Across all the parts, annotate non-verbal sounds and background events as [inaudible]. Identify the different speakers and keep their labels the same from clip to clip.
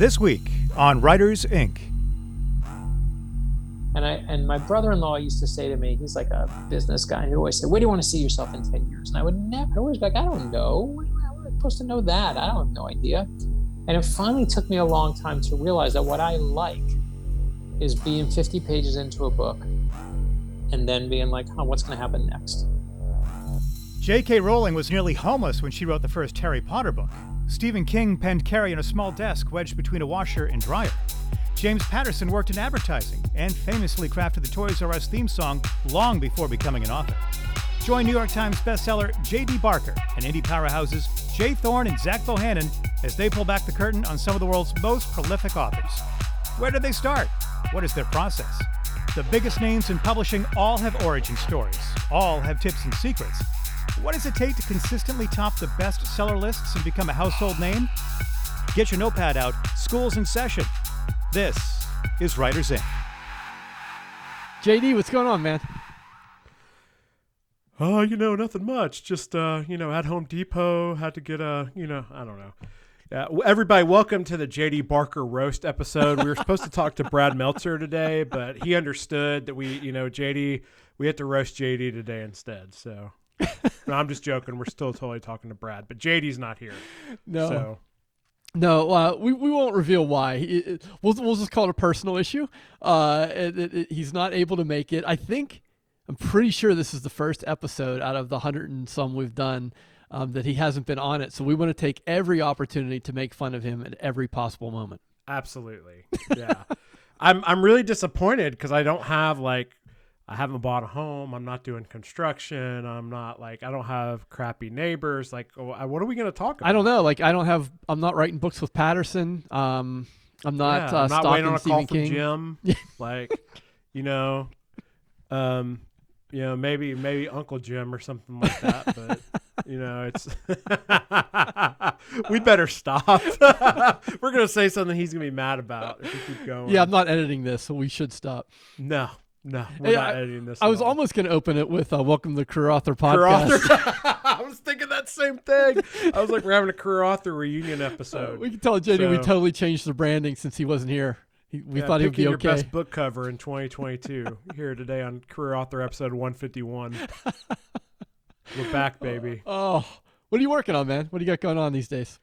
Speaker 1: This week on Writers Inc.
Speaker 2: And I and my brother-in-law used to say to me, he's like a business guy. He always say, "Where do you want to see yourself in ten years?" And I would never. I always be like, "I don't know. How am I supposed to know that? I don't have no idea." And it finally took me a long time to realize that what I like is being 50 pages into a book and then being like, "Huh, what's going to happen next?"
Speaker 1: J.K. Rowling was nearly homeless when she wrote the first Harry Potter book. Stephen King penned Carrie in a small desk wedged between a washer and dryer. James Patterson worked in advertising and famously crafted the Toys R Us theme song long before becoming an author. Join New York Times bestseller J.D. Barker and indie powerhouses Jay Thorne and Zach Bohannon as they pull back the curtain on some of the world's most prolific authors. Where did they start? What is their process? The biggest names in publishing all have origin stories, all have tips and secrets. What does it take to consistently top the bestseller lists and become a household name? Get your notepad out, school's in session. This is Writers Inc.
Speaker 3: JD, what's going on, man?
Speaker 4: Oh, you know, nothing much. Just uh, you know, at Home Depot, had to get a, you know, I don't know. Yeah, everybody, welcome to the JD Barker roast episode. We were supposed to talk to Brad Meltzer today, but he understood that we, you know, JD, we had to roast JD today instead. So, [laughs] no, I'm just joking. We're still totally talking to Brad, but JD's not here.
Speaker 3: No,
Speaker 4: So,
Speaker 3: no, uh, we we won't reveal why. It- it- we'll we'll just call it a personal issue. Uh, it, he's not able to make it. I think I'm pretty sure this is the first episode out of the hundred and some we've done um, that he hasn't been on it. So we want to take every opportunity to make fun of him at every possible moment.
Speaker 4: absolutely, yeah. [laughs] I'm I'm really disappointed because I don't have like I haven't bought a home. I'm not doing construction. I'm not like I don't have crappy neighbors. Like, what are we going to talk about?
Speaker 3: I don't know. Like I don't have. I'm not writing books with Patterson. Um, I'm not.
Speaker 4: Yeah,
Speaker 3: uh,
Speaker 4: I'm not waiting on a
Speaker 3: Stephen
Speaker 4: call from Jim. [laughs] like, you know, um, you know, maybe maybe Uncle Jim or something like that. But you know, it's [laughs] we better stop. [laughs] We're gonna say something he's gonna be mad about if we keep going.
Speaker 3: Yeah, I'm not editing this, so we should stop.
Speaker 4: no, no, we're
Speaker 3: Hey,
Speaker 4: not
Speaker 3: I-
Speaker 4: editing this.
Speaker 3: I was
Speaker 4: all.
Speaker 3: almost going to open it with uh, "Welcome to the Career Author
Speaker 4: career
Speaker 3: Podcast."
Speaker 4: author. [laughs] [laughs] I was thinking that same thing. I was like, we're having a career author reunion episode.
Speaker 3: we can tell JD we totally changed the branding since he wasn't here. He, we
Speaker 4: Yeah,
Speaker 3: thought he would
Speaker 4: picking
Speaker 3: be
Speaker 4: your
Speaker 3: okay.
Speaker 4: best book cover in 2022 [laughs] here today on Career Author episode 151. We're back, baby.
Speaker 3: Oh, what are you working on, man? What do you got going on these days?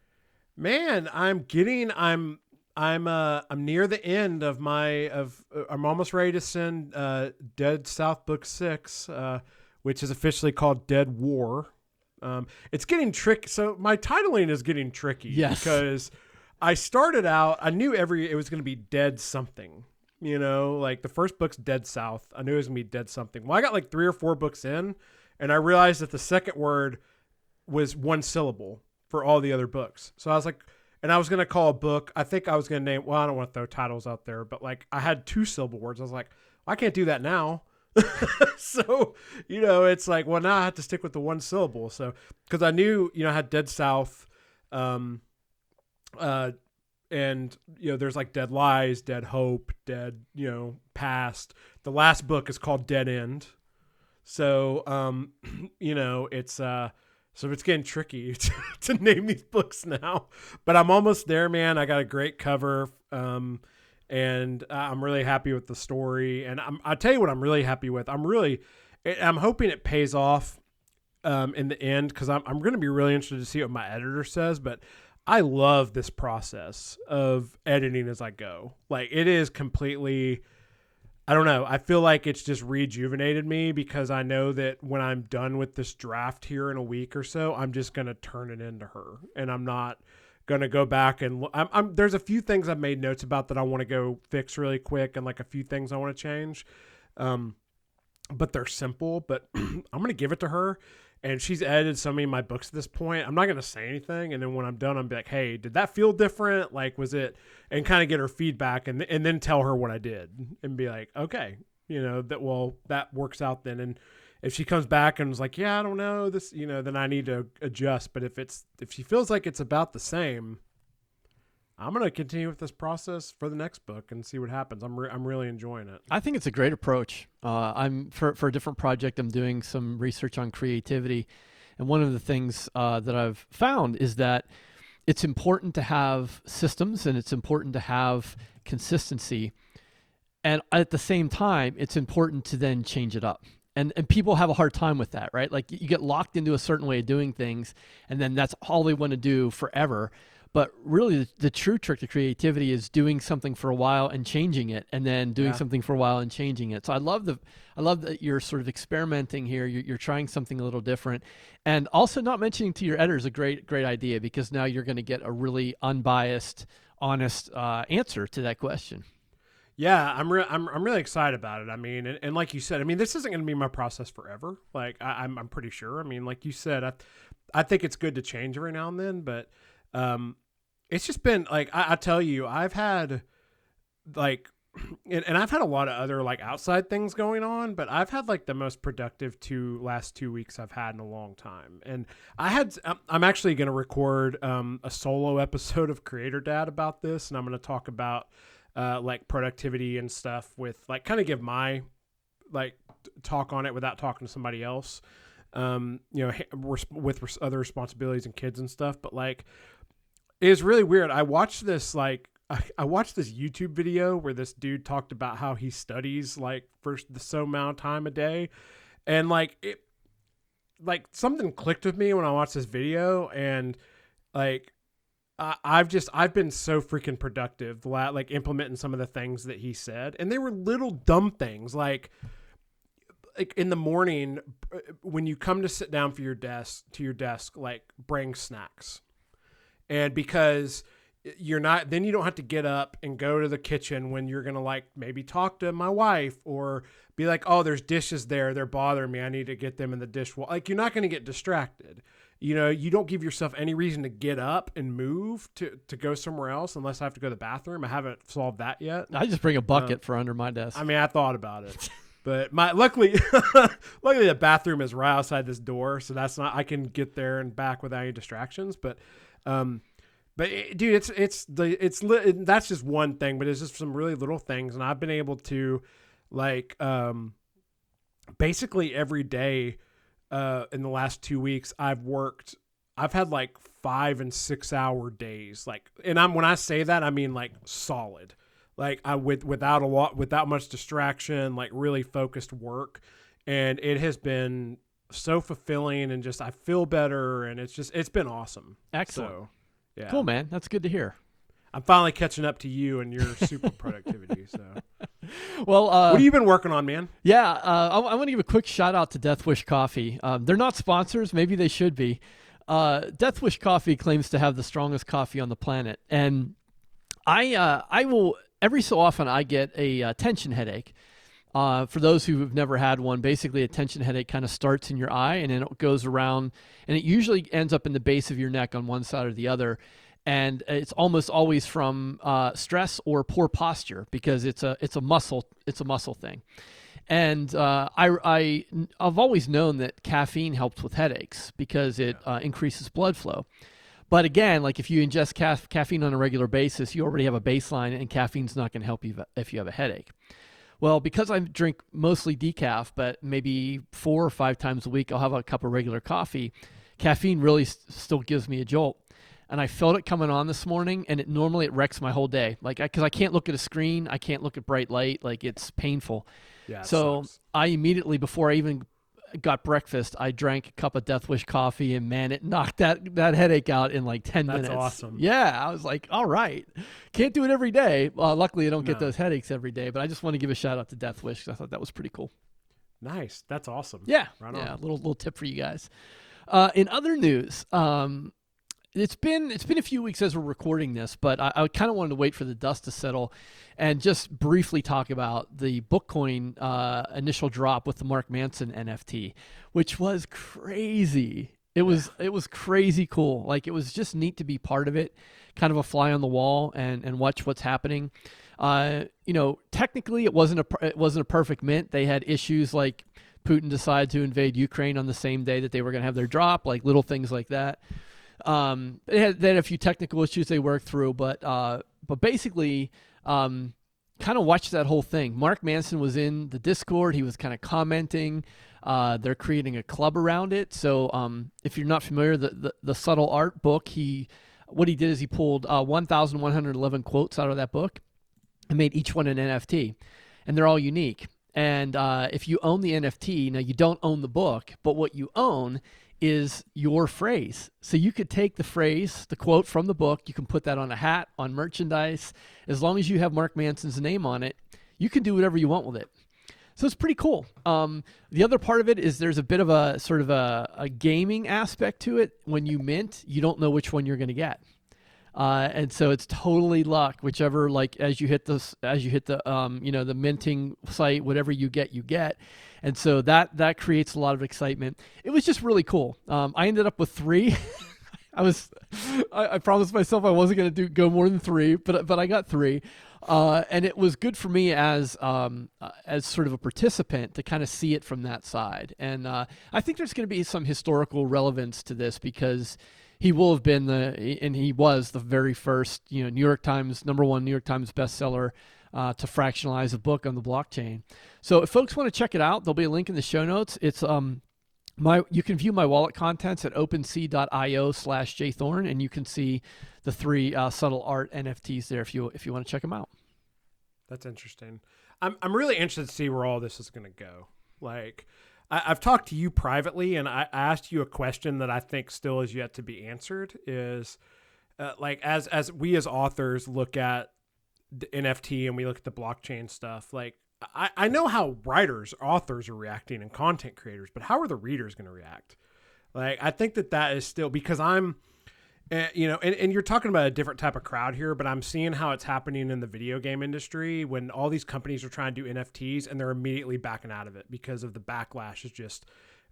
Speaker 4: Man, I'm getting. I'm. I'm. Uh. I'm near the end of my. Of. Uh, I'm almost ready to send. Uh. Dead South Book Six. Uh. Which is officially called Dead War. Um. It's getting tricky. So my titling is getting tricky.
Speaker 3: Yes.
Speaker 4: Because I started out. I knew every. It was going to be Dead something. You know, like the first book's Dead South. I knew it was gonna be Dead something. Well, I got like three or four books in, and I realized that the second word was one syllable for all the other books. So I was like, and I was gonna call a book. I think I was gonna name. Well, I don't want to throw titles out there, but like I had two syllable words. I was like, I can't do that now. [laughs] so you know, it's like, well, now I have to stick with the one syllable. So because I knew, you know, I had Dead South, um, uh, and you know, there's like Dead Lies, Dead Hope, Dead, you know, Past. The last book is called Dead End. So, um, [clears throat] you know, it's uh, so it's getting tricky [laughs] to, to name these books now, but I'm almost there, man. I got a great cover, um, and I'm really happy with the story. And I'm, I tell you what, I'm really happy with. I'm really, I'm hoping it pays off um, in the end because I'm, I'm going to be really interested to see what my editor says. But I love this process of editing as I go. Like it is completely. I don't know. I feel like it's just rejuvenated me because I know that when I'm done with this draft here in a week or so, I'm just gonna turn it into her, and I'm not gonna go back and I'm, I'm there's a few things I've made notes about that I want to go fix really quick, and like a few things I want to change, um, but they're simple. But [clears throat] I'm gonna give it to her, and she's edited so many of my books at this point. I'm not gonna say anything, and then when I'm done, I'm like, hey, did that feel different? Like, was it? And kind of get her feedback, and and then tell her what I did, and be like, okay, you know that well that works out then, and if she comes back and was like, yeah, I don't know this, you know, then I need to adjust. But if it's if she feels like it's about the same, I'm gonna continue with this process for the next book and see what happens. I'm re- I'm really enjoying it.
Speaker 3: I think it's a great approach. Uh, I'm for for a different project. I'm doing some research on creativity, and one of the things uh, that I've found is that it's important to have systems and it's important to have consistency. And at the same time, it's important to then change it up. And, and people have a hard time with that, right? Like you get locked into a certain way of doing things, and then that's all they want to do forever. But really, the, the, true trick to creativity is doing something for a while and changing it, and then doing yeah. something for a while and changing it. So I love the, I love that you're sort of experimenting here. You're, you're trying something a little different, and also not mentioning to your editor is a great, great idea because now you're going to get a really unbiased, honest uh, answer to that question.
Speaker 4: Yeah, I'm, re- I'm I'm really excited about it. I mean, and, and like you said, I mean, this isn't going to be my process forever. Like I, am I'm, I'm pretty sure. I mean, like you said, I I think it's good to change every now and then, but um, it's just been like I, I tell you, I've had like [clears throat] and, and, I've had a lot of other like outside things going on, but I've had like the most productive two last two weeks I've had in a long time. And I had I'm actually going to record um, a solo [laughs] episode of Creator Dad about this, and I'm going to talk about uh, like productivity and stuff with like kind of give my like talk on it without talking to somebody else. Um, you know, with other responsibilities and kids and stuff, but like it was really weird. I watched this like [laughs] I, watched this YouTube video where this dude talked about how he studies like for the so amount of time a day, and like it, like something clicked with me when I watched this video, and like I, I've just I've been so freaking productive, like implementing some of the things that he said, and they were little dumb things like like in the morning uh, when you come to sit down for your desk to your desk, like bring snacks and because you're not then you don't have to get up and go to the kitchen when you're gonna like maybe talk to my wife or be like oh there's dishes there. They're bothering me. I need to get them in the dishwasher like you're not gonna get distracted. You know you don't give yourself any reason to get up and move to to go somewhere else unless i have to go to the bathroom. I haven't solved that yet.
Speaker 3: I just bring a bucket uh, for under my desk.
Speaker 4: I mean i thought about it. But my luckily [laughs] luckily the bathroom is right outside this door so that's not i can get there and back without any distractions. But um, but it, eh, dude, it's it's the it's that's just one thing, but it's just some really little things, and I've been able to like um, basically every day uh, in the last two weeks, I've worked. I've had like five and six hour days, like, and I'm when I say that, I mean like solid, like I with without a lot, without much distraction, like really focused work, and it has been so fulfilling and just I feel better and it's just it's been awesome.
Speaker 3: Excellent. So, yeah. Cool, man. That's good to hear.
Speaker 4: I'm finally catching up to you and your super [laughs] productivity. So,
Speaker 3: well, uh,
Speaker 4: what have you been working on, man?
Speaker 3: Yeah, uh, I, I want to give a quick shout out to Death Wish Coffee. Um, they're not sponsors. Maybe they should be. Uh, Death Wish Coffee claims to have the strongest coffee on the planet, and I uh, I will every so often I get a uh, tension headache. Uh, for those who have never had one, basically a tension headache kind of starts in your eye and then it goes around, and it usually ends up in the base of your neck on one side or the other. And it's almost always from uh, stress or poor posture because it's a it's a muscle it's a muscle thing. And uh, I, I I've always known that caffeine helps with headaches because it uh, increases blood flow. But again, like if you ingest ca- caffeine on a regular basis, you already have a baseline, and caffeine's not going to help you if you have a headache. Well, because I drink mostly decaf, but maybe four or five times a week, I'll have a cup of regular coffee. Caffeine really st- still gives me a jolt. And I felt it coming on this morning, and it normally it wrecks my whole day. Like, because I, I, can't look at a screen, I can't look at bright light. Like, it's painful. Yeah. so sucks. I immediately, before I even got breakfast, I drank a cup of Death Wish coffee, and man, it knocked that that headache out in like ten
Speaker 4: That's
Speaker 3: minutes.
Speaker 4: That's awesome.
Speaker 3: Yeah, I was like, all right, can't do it every day. Well, luckily, I don't no. get those headaches every day, but I just want to give a shout out to Death Wish because I thought that was pretty cool.
Speaker 4: Nice, that's awesome.
Speaker 3: Yeah, right yeah, little little tip for you guys. Uh, in other news, um, it's been it's been a few weeks as we're recording this, but I, I kind of wanted to wait for the dust to settle and just briefly talk about the Bookcoin uh, initial drop with the Mark Manson NFT, which was crazy. It was it was crazy cool. Like it was just neat to be part of it, kind of a fly on the wall and and watch what's happening. Uh, you know, technically it wasn't a it wasn't a perfect mint. They had issues like Putin decided to invade Ukraine on the same day that they were going to have their drop, like little things like that. Um, they had, they had a few technical issues they worked through, but uh, but basically, um, kind of watched that whole thing. Mark Manson was in the Discord. He was kind of commenting. Uh, they're creating a club around it. So um, if you're not familiar, the, the, the subtle art book, he what he did is he pulled uh, 1,111 quotes out of that book and made each one an NFT, and they're all unique. And uh, if you own the NFT, now you don't own the book, but what you own is your phrase. So you could take the phrase, the quote from the book, you can put that on a hat, on merchandise. As long as you have Mark Manson's name on it, you can do whatever you want with it. So it's pretty cool. Um, the other part of it is there's a bit of a sort of a, a gaming aspect to it. When you mint, you don't know which one you're going to get. Uh, and so it's totally luck whichever like as you hit this as you hit the um, you know the minting site whatever you get you get. And so that that creates a lot of excitement. It was just really cool. Um, i ended up with three. [laughs] I was I, I, promised myself i wasn't going to do go more than three but but i got three. Uh, and it was good for me as um, uh, as sort of a participant to kind of see it from that side. And uh, i think there's going to be some historical relevance to this because he will have been the and he was the very first you know New York Times number one New York Times bestseller uh, to fractionalize a book on the blockchain. So if folks want to check it out, there'll be a link in the show notes. It's um my you can view my wallet contents at opensea.io slash jthorn and you can see the three uh, subtle art NFTs there if you if you want to check them out.
Speaker 4: That's interesting. I'm I'm really interested to see where all this is going to go. Like I, have talked to you privately, and I asked you a question that I think still is yet to be answered. Is uh, like as as we as authors look at the NFT and we look at the blockchain stuff, like I, I know how writers, authors are reacting and content creators, but how are the readers going to react? Like I think that that is still because I'm and, you know, and, and you're talking about a different type of crowd here, but I'm seeing how it's happening in the video game industry when all these companies are trying to do NFTs and they're immediately backing out of it because of the backlash is just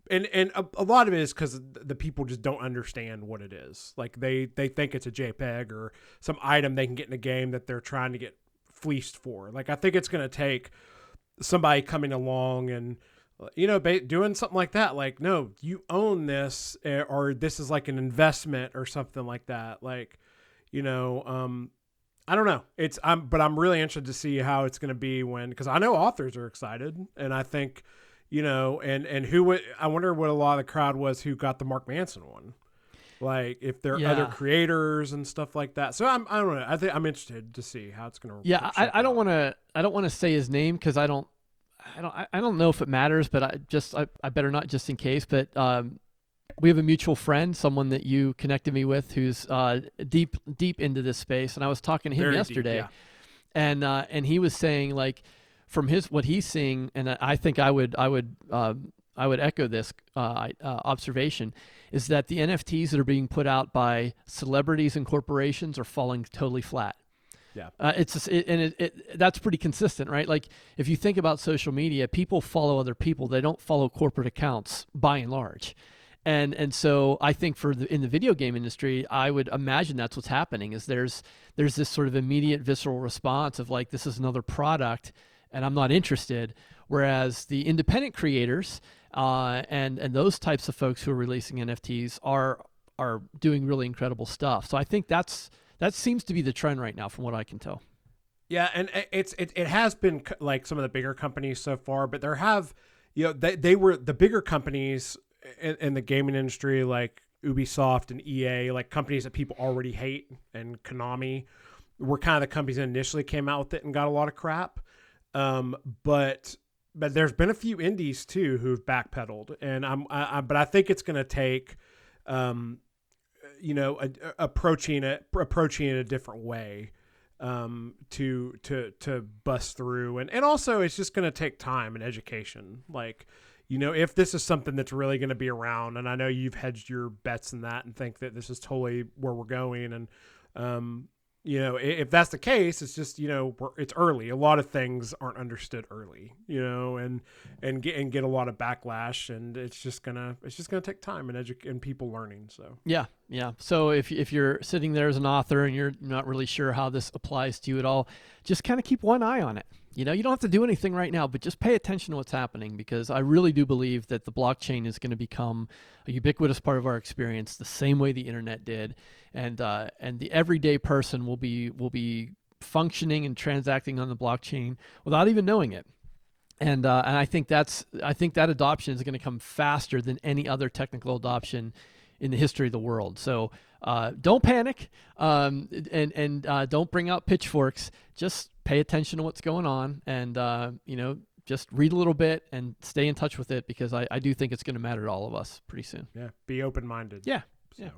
Speaker 4: and and a, a lot of it is because the people just don't understand what it is. Like they they think it's a JPEG or some item they can get in a game that they're trying to get fleeced for. Like I think it's going to take somebody coming along and you know doing something like that like no you own this eh, or this is like an investment or something like that like you know um i don't know it's i'm but i'm really interested to see how it's going to be when because i know authors are excited and i think you know and and who would i wonder what a lot of the crowd was who got the mark manson one like if there are yeah. other creators and stuff like that. So I'm I don't know. I think I'm interested to see how it's gonna.
Speaker 3: Yeah, I, I don't want to I don't want to say his name because I don't I don't I don't know if it matters, but I just I, I better not just in case. But um, we have a mutual friend, someone that you connected me with, who's uh, deep deep into this space, and I was talking to him Very yesterday, deep, yeah. and uh, and he was saying like from his what he's seeing, and I think I would I would uh, I would echo this uh, uh, observation is that the NFTs that are being put out by celebrities and corporations are falling totally flat.
Speaker 4: Yeah.
Speaker 3: Uh, it's just, it, and it, it, that's pretty consistent, right? Like if you think about social media, people follow other people. They don't follow corporate accounts by and large. And and so I think for the in the video game industry, I would imagine that's what's happening is there's there's this sort of immediate visceral response of like this is another product and I'm not interested. Whereas the independent creators uh, and and those types of folks who are releasing NFTs are are doing really incredible stuff. So I think that's that seems to be the trend right now, from what I can tell.
Speaker 4: Yeah, and it's it, it has been like some of the bigger companies so far, but there have you know they they were the bigger companies in, in the gaming industry like Ubisoft and EA, like companies that people already hate, and Konami were kind of the companies that initially came out with it and got a lot of crap. Um, but but there's been a few indies too who've backpedaled, and I'm I, I but I think it's going to take um, you know, a, a, approaching it approaching it a different way um, to to to bust through, and and also it's just going to take time and education. Like, you know, if this is something that's really going to be around, and I know you've hedged your bets in that and think that this is totally where we're going, and um, you know, if that's the case, it's just you know it's early. A lot of things aren't understood early, you know, and and get and get a lot of backlash, and it's just gonna it's just gonna take time and educate and people learning. So
Speaker 3: yeah, yeah. So if if you're sitting there as an author and you're not really sure how this applies to you at all, just kind of keep one eye on it. You know, you don't have to do anything right now, but just pay attention to what's happening because I really do believe that the blockchain is going to become a ubiquitous part of our experience, the same way the internet did, and uh, and the everyday person will be will be functioning and transacting on the blockchain without even knowing it. And uh, and I think that's I think that adoption is going to come faster than any other technical adoption in the history of the world. So uh, don't panic um, and and uh, don't bring out pitchforks. Just pay attention to what's going on, and uh, you know, just read a little bit and stay in touch with it because I, I do think it's going to matter to all of us pretty soon.
Speaker 4: Yeah, be open minded.
Speaker 3: Yeah, so. yeah.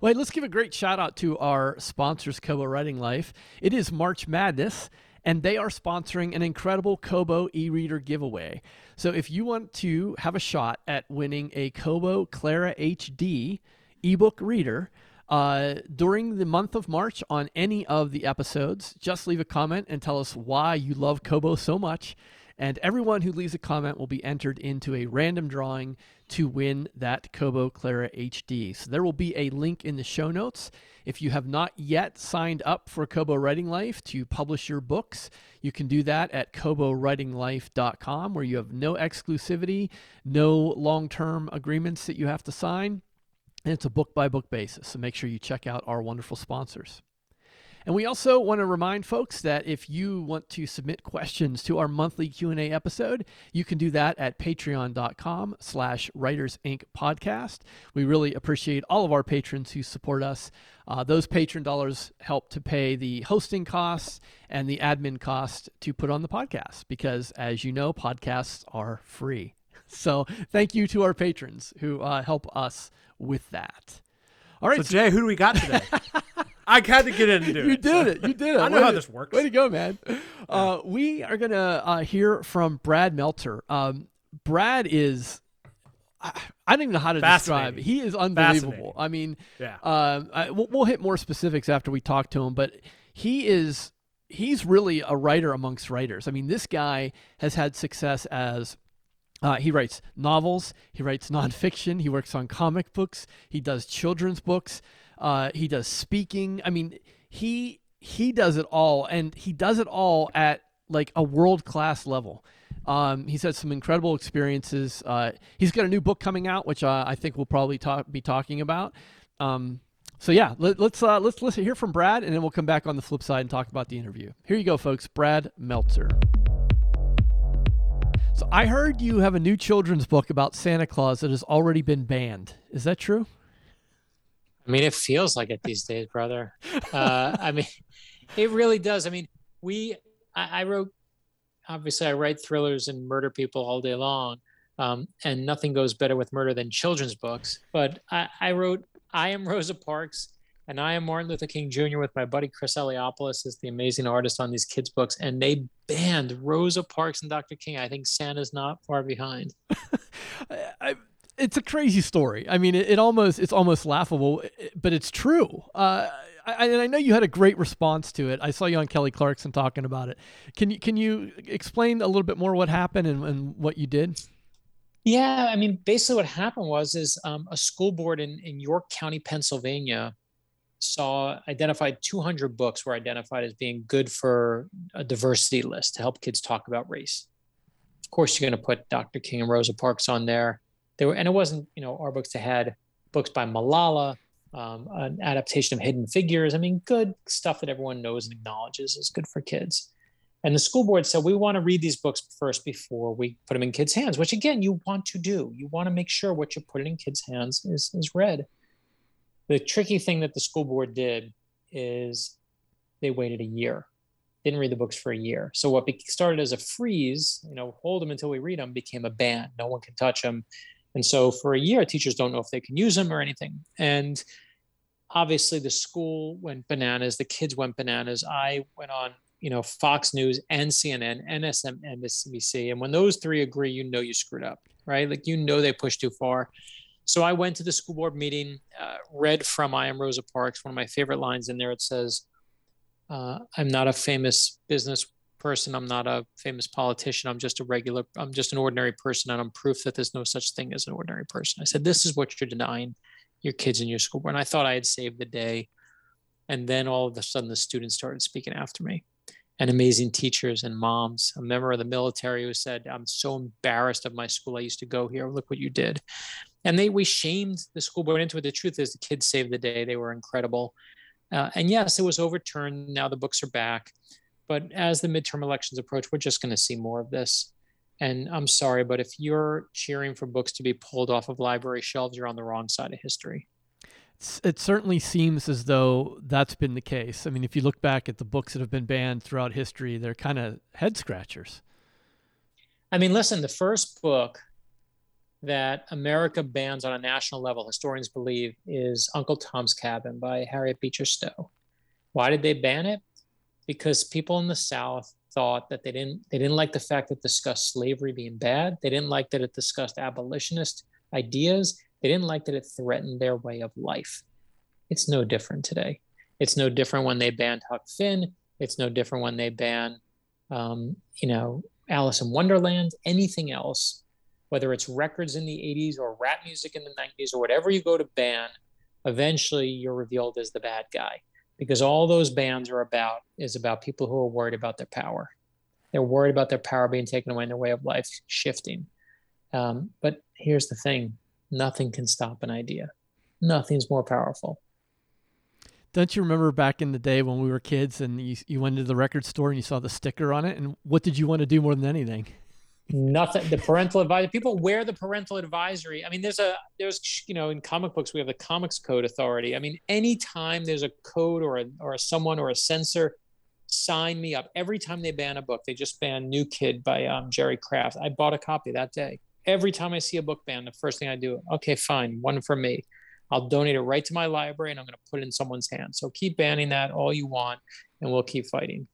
Speaker 3: Well, let's give a great shout out to our sponsors, Kobo Writing Life. It is March Madness, and they are sponsoring an incredible Kobo e reader giveaway. So if you want to have a shot at winning a Kobo Clara HD ebook reader, uh, during the month of March on any of the episodes, just leave a comment and tell us why you love Kobo so much. And everyone who leaves a comment will be entered into a random drawing to win that Kobo Clara HD. So there will be a link in the show notes. If you have not yet signed up for Kobo Writing Life to publish your books, you can do that at kobowritinglife.com where you have no exclusivity, no long term agreements that you have to sign. And it's a book by book basis. So make sure you check out our wonderful sponsors. And we also want to remind folks that if you want to submit questions to our monthly Q&A episode, you can do that at patreon.com slash Writers Inc. podcast. We really appreciate all of our patrons who support us. Uh, those patron dollars help to pay the hosting costs and the admin costs to put on the podcast because, as you know, podcasts are free. So thank you to our patrons who uh, help us with that.
Speaker 4: All right, so Jay, who do we got today? [laughs] I had to get in and do
Speaker 3: you
Speaker 4: it.
Speaker 3: You did it. You did it.
Speaker 4: I know way how to, this works.
Speaker 3: Way to go, man. Yeah. Uh, we are going to uh, hear from Brad Meltzer. Um, Brad is. I, I don't even know how to describe. He is unbelievable. I mean, yeah. Uh, I, we'll, we'll hit more specifics after we talk to him, but he is he's really a writer amongst writers. I mean, this guy has had success as uh, he writes novels, he writes [laughs] nonfiction, he works on comic books, he does children's books. Uh, he does speaking. I mean, he he does it all, and he does it all at like a world class level. Um, he's had some incredible experiences. Uh, he's got a new book coming out, which uh, I think we'll probably talk, be talking about. Um, so yeah, let, let's uh, let's listen hear from Brad, and then we'll come back on the flip side and talk about the interview. Here you go, folks. Brad Meltzer. So I heard you have a new children's book about Santa Claus that has already been banned. Is that true?
Speaker 2: I mean, it feels like it these days, brother. Uh, I mean, [laughs] it really does. I mean, we, I, I, wrote, obviously, I write thrillers and murder people all day long. Um, and nothing goes better with murder than children's books. But I, I, wrote, I am Rosa Parks and I am Martin Luther King Jr. with my buddy Chris Eliopoulos is the amazing artist on these kids' books. And they banned Rosa Parks and Dr. King. I think Santa's not far behind. [laughs]
Speaker 3: I, it's a crazy story. I mean, it, it almost it's almost laughable, but it's true. Uh, I, and I know you had a great response to it. I saw you on Kelly Clarkson talking about it. Can you can you explain a little bit more what happened and, and what you did?
Speaker 2: Yeah, I mean, basically what happened was is um, a school board in in York County, Pennsylvania, saw identified 200 books were identified as being good for a diversity list to help kids talk about race. Of course, you're going to put Dr. King and Rosa Parks on there there were, and it wasn't, you know, our books. They had books by Malala, um, an adaptation of Hidden Figures. I mean, good stuff that everyone knows and acknowledges is good for kids. And the school board said, we want to read these books first before we put them in kids' hands, which again, you want to do. You want to make sure what you're putting in kids' hands is, is read. The tricky thing that the school board did is they waited a year, didn't read the books for a year. So what started as a freeze, you know, hold them until we read them, became a ban. No one can touch them. And so for a year, teachers don't know if they can use them or anything. And obviously the school went bananas, the kids went bananas. I went on, you know, Fox News and CNN and MSNBC. And when those three agree, you know you screwed up, right? Like you know they pushed too far. So I went to the school board meeting, uh, read from I Am Rosa Parks, one of my favorite lines in there. It says, uh, I'm not a famous business person. I'm not a famous politician. I'm just a regular, I'm just an ordinary person. And I'm proof that there's no such thing as an ordinary person. I said, This is what you're denying your kids in your school. Board. And I thought I had saved the day. And then all of a sudden, the students started speaking after me and amazing teachers and moms. A member of the military who said, I'm so embarrassed of my school. I used to go here. Look what you did. And they, we shamed the school board into it. The truth is, the kids saved the day. They were incredible. Uh, and yes, it was overturned. Now the books are back. But as the midterm elections approach, we're just going to see more of this. And I'm sorry, but if you're cheering for books to be pulled off of library shelves, you're on the wrong side of history.
Speaker 3: It certainly seems as though that's been the case. I mean, if you look back at the books that have been banned throughout history, they're kind of head scratchers.
Speaker 2: I mean, listen, the first book that America bans on a national level, historians believe, is Uncle Tom's Cabin by Harriet Beecher Stowe. Why did they ban it? Because people in the South thought that they didn't they didn't like the fact that it discussed slavery being bad. They didn't like that it discussed abolitionist ideas. They didn't like that it threatened their way of life. It's no different today. It's no different when they banned Huck Finn. It's no different when they ban, um, you know, Alice in Wonderland, anything else whether it's records in the 80s or rap music in the 90s or whatever you go to ban, eventually you're revealed as the bad guy because all those bans are about is about people who are worried about their power. They're worried about their power being taken away and their way of life shifting. Um, but here's the thing nothing can stop an idea, nothing's more powerful.
Speaker 3: Don't you remember back in the day when we were kids and you, you went to the record store and you saw the sticker on it? And what did you want to do more than anything?
Speaker 2: Nothing the parental advisory people wear the parental advisory. I mean there's a there's you know in comic books we have the comics code authority. I mean anytime there's a code or a or a someone or a censor sign me up every time they ban a book they just banned new kid by um, jerry craft i bought a copy that day. Every time i see a book ban the first thing i do okay fine one for me. I'll donate it right to my library and i'm going to put it in someone's hands. So keep banning that all you want and we'll keep fighting.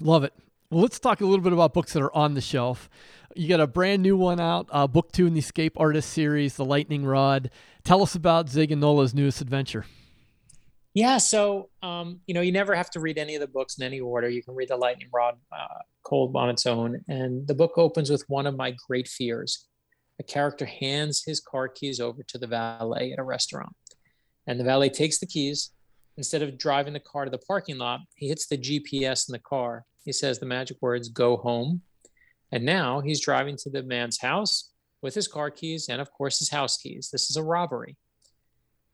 Speaker 3: Love it well, let's talk a little bit about books that are on the shelf. You got a brand new one out, uh, book two in the Escape Artist series, The Lightning Rod. Tell us about Zig and Nola's newest adventure.
Speaker 2: Yeah, so um, you know, you never have to read any of the books in any order. You can read The Lightning Rod uh, cold on its own, and the book opens with one of my great fears. A character hands his car keys over to the valet at a restaurant, and the valet takes the keys. Instead of driving the car to the parking lot, he hits the GPS in the car. He says the magic words "Go home." And now he's driving to the man's house with his car keys and, of course, his house keys. This is a robbery.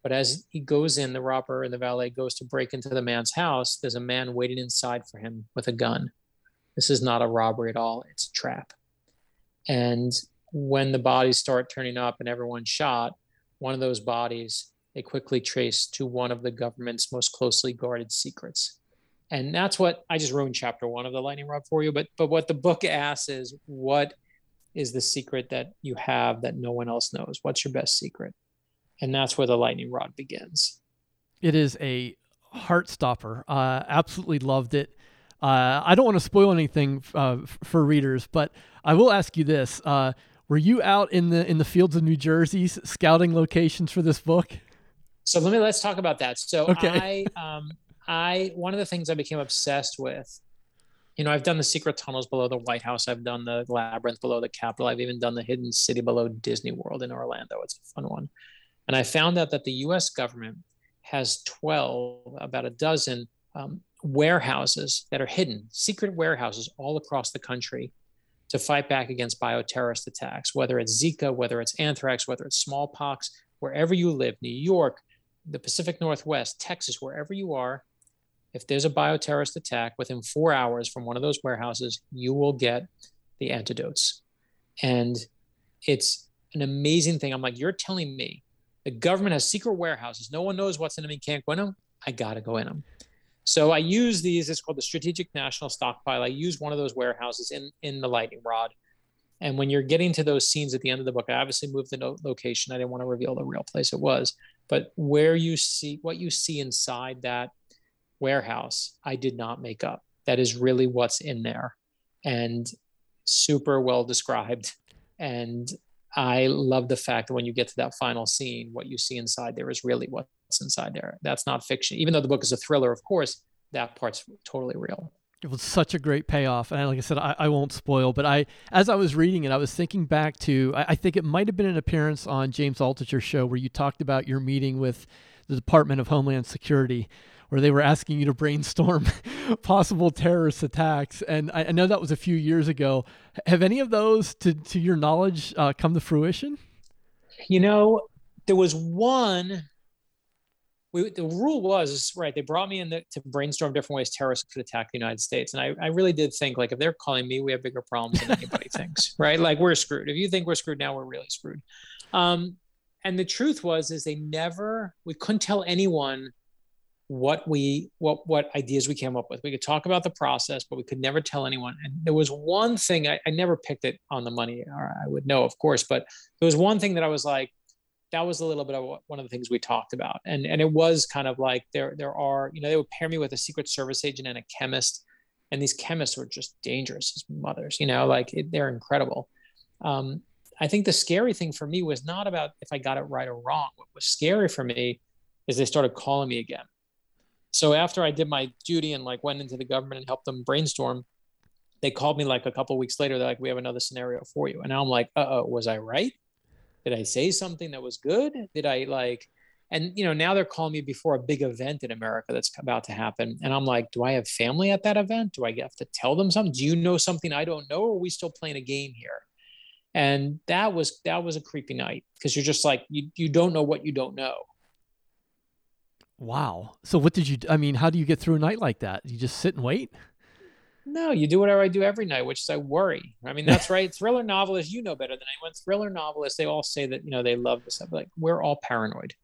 Speaker 2: But as he goes in, the robber and the valet goes to break into the man's house. There's a man waiting inside for him with a gun. This is not a robbery at all, it's a trap. And when the bodies start turning up and everyone's shot, one of those bodies they quickly trace to one of the government's most closely guarded secrets and that's what I just ruined chapter one of the lightning rod for you. But but what the book asks is what is the secret that you have that no one else knows? What's your best secret? And that's where the lightning rod begins.
Speaker 3: It is a heart stopper. Uh, absolutely loved it. Uh, I don't want to spoil anything uh, for readers, but I will ask you this: uh, Were you out in the in the fields of New Jersey scouting locations for this book?
Speaker 2: So let me let's talk about that. So okay. I um, I one of the things I became obsessed with, you know, I've done the secret tunnels below the White House. I've done the labyrinth below the Capitol. I've even done the hidden city below Disney World in Orlando. It's a fun one. And I found out that the U.S. government has 12, about a dozen um, warehouses that are hidden, secret warehouses all across the country to fight back against bioterrorist attacks, whether it's Zika, whether it's anthrax, whether it's smallpox, wherever you live, New York, the Pacific Northwest, Texas, wherever you are, if there's a bioterrorist attack within four hours from one of those warehouses, you will get the antidotes. And it's an amazing thing. I'm like, you're telling me the government has secret warehouses. No one knows what's in them and can't go in them. I got to go in them. So I use these. It's called the Strategic National Stockpile. I use one of those warehouses in in the lightning rod. And when you're getting to those scenes at the end of the book, I obviously moved the location. I didn't want to reveal the real place it was, but where you see what you see inside that warehouse, I did not make up. That is really what's in there and super well described. [laughs] And I love the fact that when you get to that final scene, what you see inside there is really what's inside there. That's not fiction. Even though the book is a thriller, of course, that part's totally real.
Speaker 3: It was such a great payoff, and like I said, I, I won't spoil. But I, as I was reading it, I was thinking back to I, I think it might have been an appearance on James Altucher's show where you talked about your meeting with the Department of Homeland Security, where they were asking you to brainstorm [laughs] possible terrorist attacks. And I, I, know that was a few years ago. Have any of those, to, to your knowledge, uh, come to fruition?
Speaker 2: You know, there was one we, the rule was right. They brought me in the, to brainstorm different ways terrorists could attack the United States, and I, I really did think like if they're calling me, we have bigger problems than anybody [laughs] thinks, right? Like we're screwed. If you think we're screwed now, we're really screwed. Um, and the truth was, is they never. We couldn't tell anyone what we what what ideas we came up with. We could talk about the process, but we could never tell anyone. And there was one thing I, I never picked it on the money, or I would know, of course, but there was one thing that I was like that was a little bit of one of the things we talked about. And and it was kind of like there there are you know they would pair me with a secret service agent and a chemist. And these chemists were just dangerous as mothers you know like it, they're incredible. Um, i think the scary thing for me was not about if i got it right or wrong. What was scary for me is they started calling me again. So after i did my duty and like went into the government and helped them brainstorm they called me like a couple weeks later. They're like we have another scenario for you. And i'm like uh-oh was i right did I say something that was good? Did I like, and you know, now they're calling me before a big event in America that's about to happen. And I'm like, do I have family at that event? Do I have to tell them something? Do you know something I don't know? Or are we still playing a game here? And that was that was a creepy night because you're just like you you don't know what you don't know.
Speaker 3: Wow. So what did you I mean, how do you get through a night like that? You just sit and wait?
Speaker 2: No, you do whatever I do every night, which is I worry. I mean, that's right. Thriller novelists, you know better than anyone. Thriller novelists, they all say that, you know, they love this stuff. Like, we're all paranoid.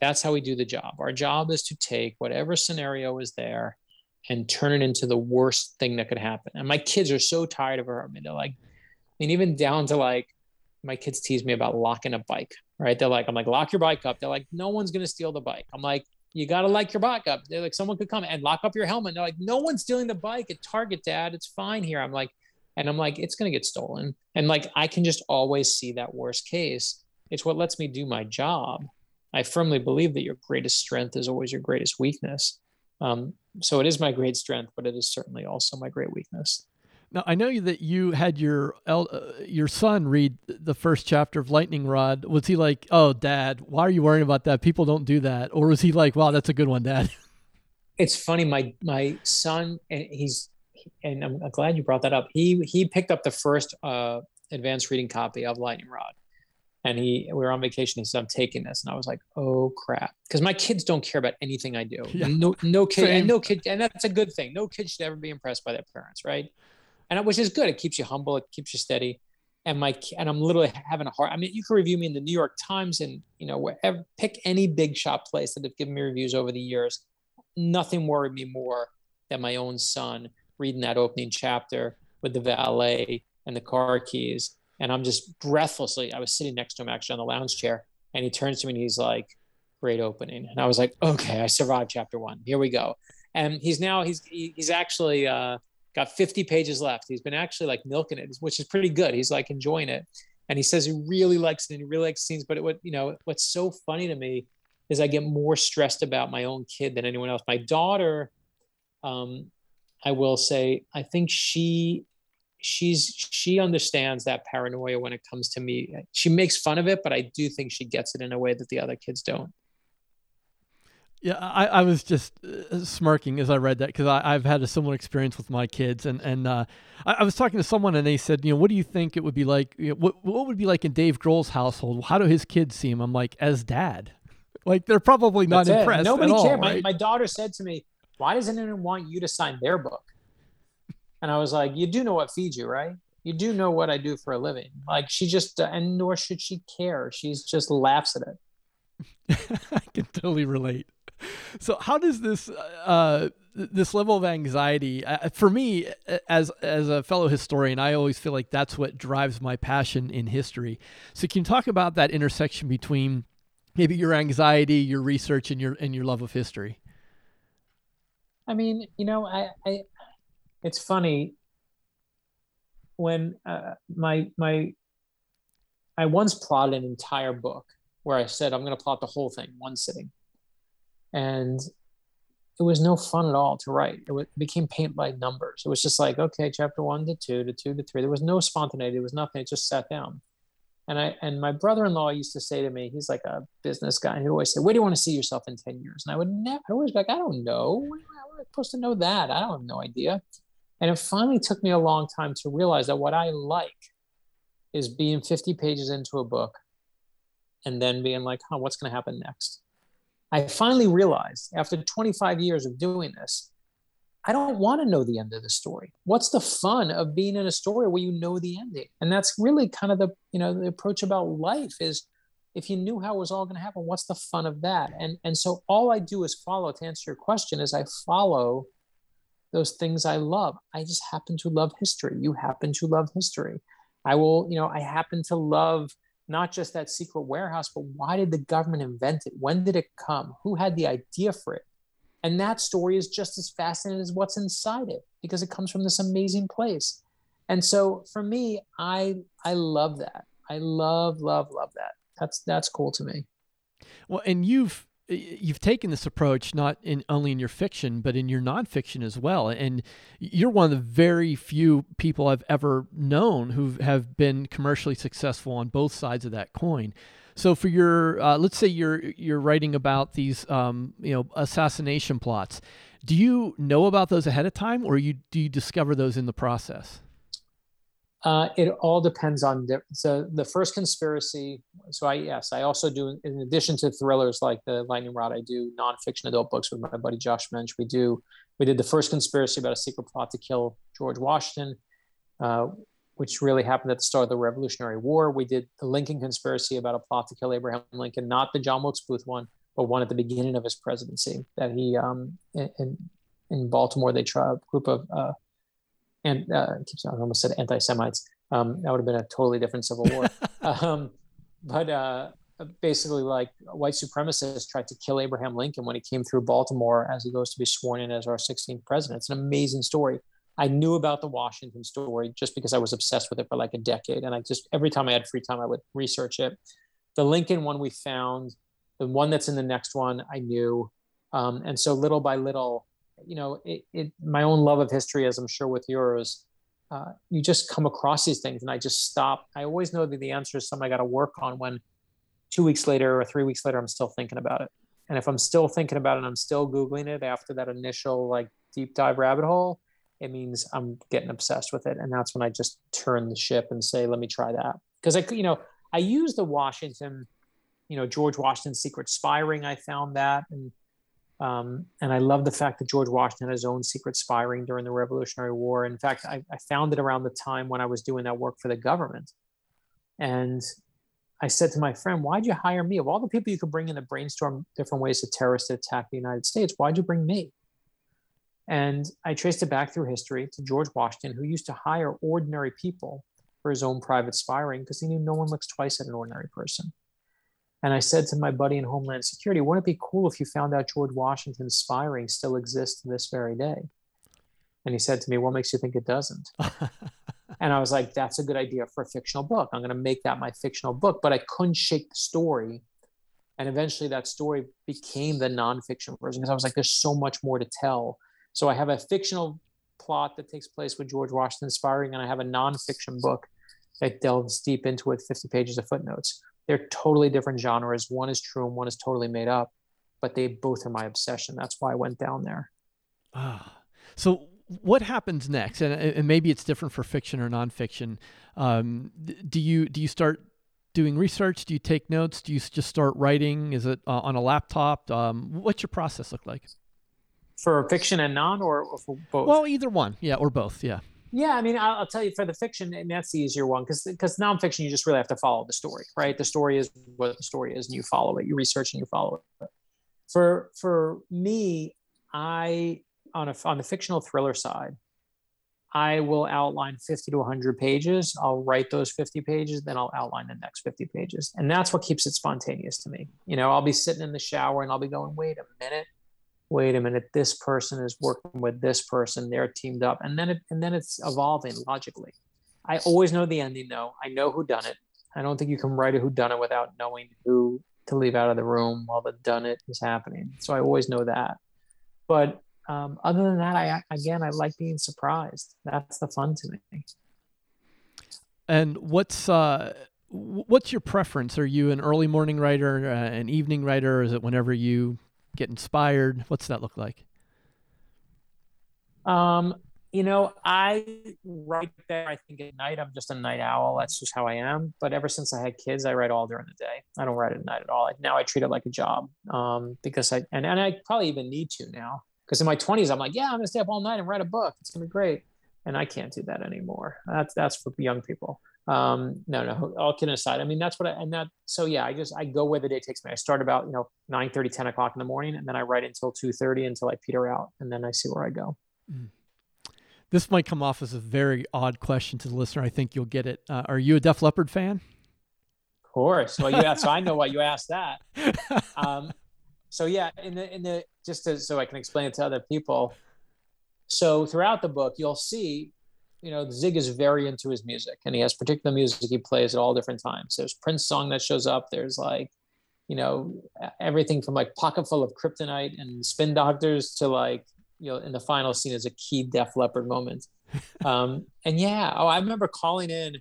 Speaker 2: That's how we do the job. Our job is to take whatever scenario is there and turn it into the worst thing that could happen. And my kids are so tired of her. I mean, they're like, I mean, even down to like, my kids tease me about locking a bike, right? They're like, I'm like, lock your bike up. They're like, no one's going to steal the bike. I'm like, you got to like your bike up. They're like, someone could come and lock up your helmet. They're like, no one's stealing the bike at Target, Dad. It's fine here. I'm like, and I'm like, it's going to get stolen. And like, I can just always see that worst case. It's what lets me do my job. I firmly believe that your greatest strength is always your greatest weakness. Um, so it is my great strength, but it is certainly also my great weakness.
Speaker 3: Now I know that you had your uh, your son read the first chapter of Lightning Rod. Was he like, "Oh, Dad, why are you worrying about that? People don't do that," or was he like, "Wow, that's a good one, Dad"? [laughs]
Speaker 2: It's funny. My my son, and he's, and I'm glad you brought that up. He he picked up the first uh, advanced reading copy of Lightning Rod, and he we were on vacation. He said, "I'm taking this," and I was like, "Oh crap!" Because my kids don't care about anything I do. [laughs] Yeah. No no kid, and no kid, and that's a good thing. No kid should ever be impressed by their parents, right? And which is good. It keeps you humble. It keeps you steady. And my and I'm literally having a hard. I mean, you can review me in the New York Times and you know wherever. Pick any big shop place that have given me reviews over the years. Nothing worried me more than my own son reading that opening chapter with the valet and the car keys. And I'm just breathlessly. I was sitting next to him actually on the lounge chair, and he turns to me and he's like, "Great opening." And I was like, "Okay, I survived chapter one. Here we go." And he's now he's he's actually. Uh, got 50 pages left. He's been actually like milking it, which is pretty good. He's like enjoying it. And he says he really likes it and he really likes scenes. But it, what, you know, what's so funny to me is I get more stressed about my own kid than anyone else. My daughter, um, I will say, I think she she's she understands that paranoia when it comes to me. She makes fun of it, but I do think she gets it in a way that the other kids don't.
Speaker 3: Yeah, I, I was just uh, smirking as I read that because I've had a similar experience with my kids, and and uh, I, I, was talking to someone and they said, you know, what do you think it would be like? You know, what what would be like in Dave Grohl's household? How do his kids see him? I'm like, as dad, [laughs] like they're probably not
Speaker 2: That's
Speaker 3: impressed. It.
Speaker 2: Nobody
Speaker 3: cares.
Speaker 2: Right? My, my daughter said to me, "Why doesn't anyone want you to sign their book?" And I was like, "You do know what feeds you, right? You do know what I do for a living." Like she just, uh, and nor should she care. She's just laughs at
Speaker 3: it. [laughs] I can totally relate. So how does this uh, this level of anxiety uh, for me as as a fellow historian i always feel like that's what drives my passion in history. So can you talk about that intersection between maybe your anxiety your research and your and your love of history?
Speaker 2: I mean you know i, I it's funny when uh, my my i once plotted an entire book where i said i'm going to plot the whole thing one sitting and it was no fun at all to write. It, became paint by numbers. It was just like, okay, chapter one to two to two to three. There was no spontaneity. There was nothing. It just sat down. And I and my brother-in-law used to say to me, he's like a business guy, he'd always say, "Where do you want to see yourself in ten years?" And I would never. I always be like, "I don't know. How am I supposed to know that? I don't have no idea." And it finally took me a long time to realize that what I like is being 50 pages into a book and then being like, "Huh, what's going to happen next?" I finally realized after 25 years of doing this, I don't want to know the end of the story. What's the fun of being in a story where you know the ending? And that's really kind of the, you know, the approach about life is if you knew how it was all going to happen, what's the fun of that? And and so all I do is follow to answer your question is I follow those things I love. I just happen to love history. You happen to love history. I will, you know, I happen to love not just that secret warehouse, but why did the government invent it? When did it come? Who had the idea for it? And that story is just as fascinating as what's inside it because it comes from this amazing place. And so for me, I I love that. I love, love, love that. That's that's cool to me.
Speaker 3: Well, and you've you've taken this approach not in only in your fiction but in your nonfiction as well. And you're one of the very few people i've ever known who have been commercially successful on both sides of that coin. So for your uh, let's say you're you're writing about these um, you know assassination plots. Do you know about those ahead of time or you do you discover those in the process
Speaker 2: uh, it all depends on the, so the first conspiracy. So I yes, I also do in addition to thrillers like the Lightning Rod, I do nonfiction adult books with my buddy Josh Mensch. We do we did the first conspiracy about a secret plot to kill George Washington, uh, which really happened at the start of the Revolutionary War. We did the Lincoln conspiracy about a plot to kill Abraham Lincoln, not the John Wilkes Booth one, but one at the beginning of his presidency that he um, in in Baltimore they tried a group of uh, and uh, I almost said anti-Semites. Um, that would have been a totally different civil war. [laughs] um, but uh, basically, like white supremacists tried to kill Abraham Lincoln when he came through Baltimore as he goes to be sworn in as our 16th president. It's an amazing story. I knew about the Washington story just because I was obsessed with it for like a decade, and I just every time I had free time, I would research it. The Lincoln one we found, the one that's in the next one, I knew, um, and so little by little, you know, it, it, my own love of history, as I'm sure with yours, uh, you just come across these things and I just stop. I always know that the answer is something I got to work on when two weeks later or three weeks later, I'm still thinking about it. And if I'm still thinking about it and I'm still Googling it after that initial like deep dive rabbit hole, it means I'm getting obsessed with it. And that's when I just turn the ship and say, let me try that. Because I, you know, I use the Washington, you know, George Washington's secret spy ring. I found that. And um, and I love the fact that George Washington had his own secret spy ring during the Revolutionary War. In fact, I, I found it around the time when I was doing that work for the government. And I said to my friend, Why'd you hire me? Of all the people you could bring in to brainstorm different ways to terrorists attack the United States, why'd you bring me? And I traced it back through history to George Washington, who used to hire ordinary people for his own private spy ring because he knew no one looks twice at an ordinary person. And I said to my buddy in Homeland Security, wouldn't it be cool if you found out George Washington's spy ring still exists to this very day? And he said to me, What makes you think it doesn't? [laughs] and I was like, That's a good idea for a fictional book. I'm going to make that my fictional book. But I couldn't shake the story. And eventually that story became the nonfiction version because I was like, There's so much more to tell. So I have a fictional plot that takes place with George Washington spy and I have a nonfiction book that delves deep into it, 50 pages of footnotes. They're totally different genres. One is true and one is totally made up, but they both are my obsession. That's why I went down there.
Speaker 3: Ah, so what happens next? And, and maybe it's different for fiction or nonfiction. Um, do you do you start doing research? Do you take notes? Do you just start writing? Is it uh, on a laptop? Um, what's your process look like?
Speaker 2: For fiction and non, or, or for both?
Speaker 3: Well, either one, yeah, or both, yeah.
Speaker 2: Yeah, I mean, I'll, tell you for the fiction, and that's the easier one because because nonfiction you just really have to follow the story, right? The story is what the story is, and you follow it. You research and you follow it. For for me, I on a on the fictional thriller side, I will outline 50 to 100 pages. I'll write those 50 pages, then I'll outline the next 50 pages, and that's what keeps it spontaneous to me. You know, I'll be sitting in the shower and I'll be going, "Wait a minute." Wait a minute, this person is working with this person, they're teamed up, and then it and then it's evolving logically. I always know the ending though. I know who done it. I don't think you can write a who done it without knowing who to leave out of the room while the done it is happening. So I always know that. But um, other than that, I again I like being surprised. That's the fun to me.
Speaker 3: And what's uh, what's your preference? Are you an early morning writer, uh, an evening writer? Is it whenever you get inspired? What's that look like?
Speaker 2: Um, You know, I write there. I think at night I'm just a night owl. That's just how I am. But ever since I had kids, I write all during the day. I don't write at night at all. Like now I treat it like a job um, because I and, and I probably even need to now because in my 20s I'm like, yeah, I'm gonna stay up all night and write a book. It's gonna be great, and I can't do that anymore. That's that's for young people. Um, no, no, all kidding aside. I mean, that's what I and that. So yeah, I just I go where the day takes me. I start about you know 9 30, 10 o'clock in the morning, and then I write until 2 30 until I peter out, and then I see where I go. Mm
Speaker 3: this might come off as a very odd question to the listener. I think you'll get it. Uh, are you a Def Leppard fan?
Speaker 2: Of course. Well, yeah. so I know why you asked that. [laughs] Um, so yeah, in the in the just to, so I can explain it to other people. So throughout the book, you'll see, you know, Zig is very into his music, and he has particular music he plays at all different times. There's Prince song that shows up. There's like, you know, everything from like Pocket Full of Kryptonite and Spin Doctors to like you know in the final scene is a key Def Leppard moment. [laughs] Um, and yeah, oh, I remember calling in.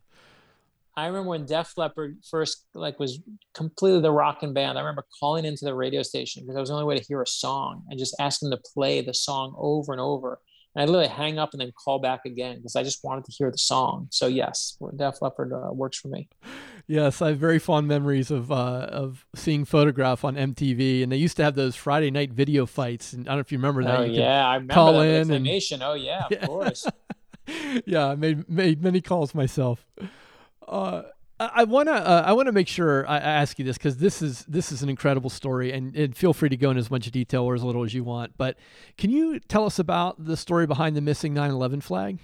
Speaker 2: I remember when Def Leppard first like was completely the rocking band. I remember calling into the radio station because that was the only way to hear a song and just asking to play the song over and over. I literally hang up and then call back again because I just wanted to hear the song. So yes, Def Leppard uh, works for me.
Speaker 3: Yes, I have very fond memories of uh, of seeing Photograph on MTV, and they used to have those Friday night video fights. And I don't know if you remember that.
Speaker 2: Oh yeah, I remember call that in and nation. Oh yeah, of [laughs] yeah. course. [laughs]
Speaker 3: yeah, I made made many calls myself. Uh, I want to uh, I want to make sure I ask you this because this is this is an incredible story and, and feel free to go in as much detail or as little as you want. But can you tell us about the story behind the missing 9/11 flag?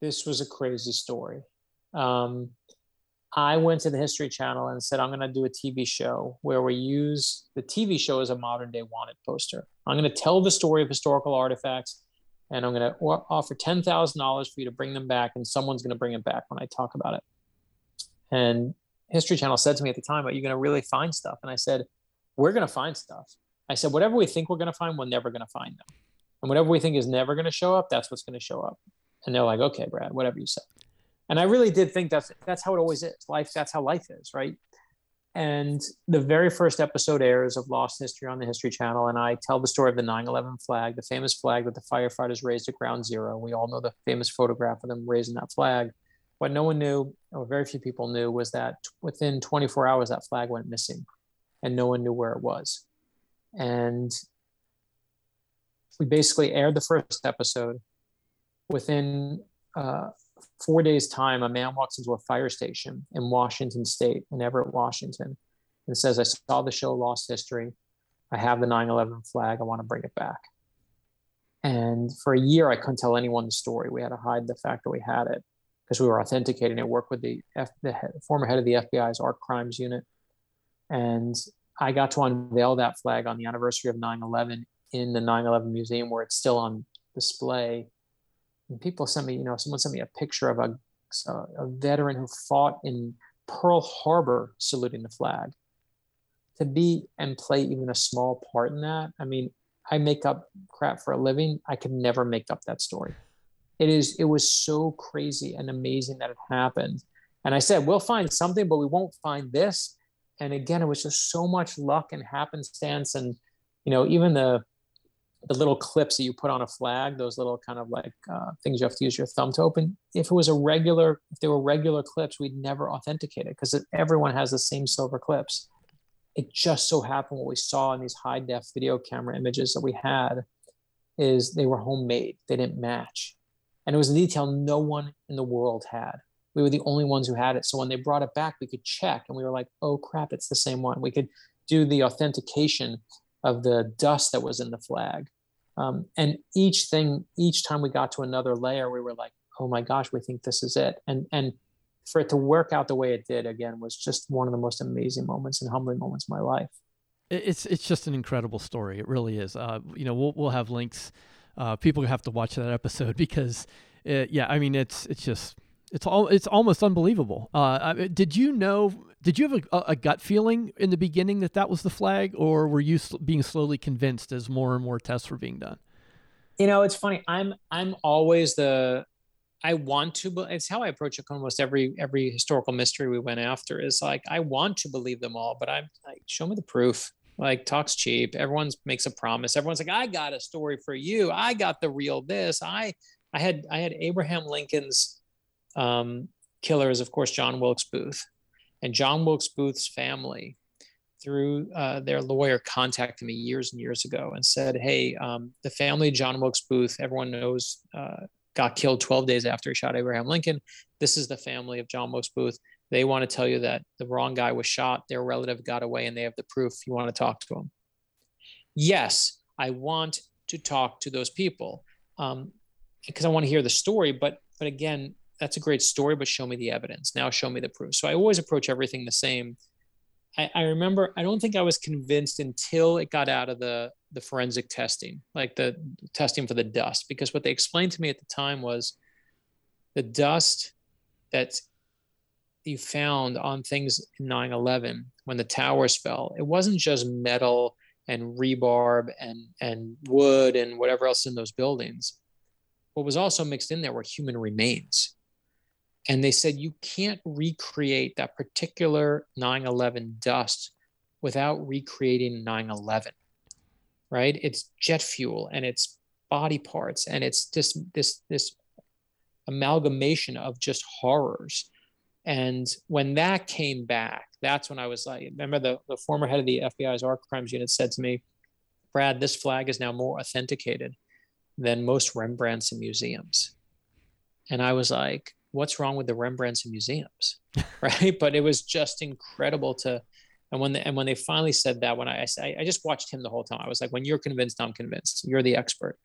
Speaker 2: This was a crazy story. Um, I went to the History Channel and said I'm going to do a TV show where we use the TV show as a modern day wanted poster. I'm going to tell the story of historical artifacts and I'm going to offer $10,000 for you to bring them back and someone's going to bring it back when I talk about it. And History Channel said to me at the time, Are you going to really find stuff? And I said, We're going to find stuff. I said, Whatever we think we're going to find, we're never going to find them. And whatever we think is never going to show up, that's what's going to show up. And they're like, Okay, Brad, whatever you say. And I really did think that's that's how it always is. Life, that's how life is, right? And the very first episode airs of Lost History on the History Channel, and I tell the story of the 9 11 flag, the famous flag that the firefighters raised at ground zero. We all know the famous photograph of them raising that flag. What no one knew, or very few people knew, was that within 24 hours, that flag went missing and no one knew where it was. And we basically aired the first episode. Within uh, four days' time, a man walks into a fire station in Washington State, in Everett, Washington, and says, I saw the show Lost History. I have the 9 11 flag. I want to bring it back. And for a year, I couldn't tell anyone the story. We had to hide the fact that we had it because we were authenticating it, worked with the, F, the head, former head of the FBI's Art Crimes Unit. And I got to unveil that flag on the anniversary of 9 11 in the 9 11 museum where it's still on display. And people sent me, you know, someone sent me a picture of a, a veteran who fought in Pearl Harbor saluting the flag. To be and play even a small part in that, I mean, I make up crap for a living. I could never make up that story it is it was so crazy and amazing that it happened. And i said we'll find something but we won't find this. And again it was just so much luck and happenstance. And you know even the the little clips that you put on a flag those little kind of like uh, things you have to use your thumb to open if it was a regular if they were regular clips we'd never authenticate it because everyone has the same silver clips. It just so happened what we saw in these high def video camera images that we had is they were homemade. They didn't match and it was a detail no one in the world had. We were the only ones who had it. So when they brought it back, we could check and we were like, oh crap, it's the same one. We could do the authentication of the dust that was in the flag. Um, and each thing, each time we got to another layer, we were like, oh my gosh, we think this is it. And, and for it to work out the way it did again was just one of the most amazing moments and humbling moments of my life.
Speaker 3: It's, it's just an incredible story. It really is. Uh, you know, we'll, we'll have links uh, people have to watch that episode [laughs] because, it, yeah, I mean, it's it's just it's all it's almost unbelievable. Uh, did you know? Did you have a, a, gut feeling in the beginning that that was the flag, or were you being slowly convinced as more and more tests were being done?
Speaker 2: You know, it's funny. I'm I'm always the I want to. It's how I approach almost every every historical mystery we went after. Is like I want to believe them all, but I'm like, show me the proof like talks cheap. Everyone makes a promise. Everyone's like, I got a story for you. I got the real this. I I had I had Abraham Lincoln's um, killers, of course, John Wilkes Booth, and John Wilkes Booth's family through uh, their lawyer contacted me years and years ago and said, "Hey, um, the family John Wilkes Booth, everyone knows, uh, got killed 12 days after he shot Abraham Lincoln. This is the family of John Wilkes Booth. They want to tell you that the wrong guy was shot, their relative got away, and they have the proof. You want to talk to them. Yes, I want to talk to those people um, because I want to hear the story. But but again, that's a great story, but show me the evidence. Now show me the proof. So I always approach everything the same. I, I remember I don't think I was convinced until it got out of the the forensic testing, like the testing for the dust, because what they explained to me at the time was the dust that you found on things in 9-11 when the towers fell it wasn't just metal and rebarb and and wood and whatever else in those buildings. What was also mixed in there were human remains. And they said you can't recreate that particular 9-11 dust without recreating 9-11 right? It's jet fuel and it's body parts and it's just this this amalgamation of just horrors and when that came back, that's when I was like, remember the, the former head of the FBI's Art Crimes Unit said to me, Brad, this flag is now more authenticated than most Rembrandts in museums. And I was like, what's wrong with the Rembrandts in museums? [laughs] right. But it was just incredible to, and when, the, and when they finally said that, when I, I, I just watched him the whole time, I was like, when you're convinced, I'm convinced. You're the expert.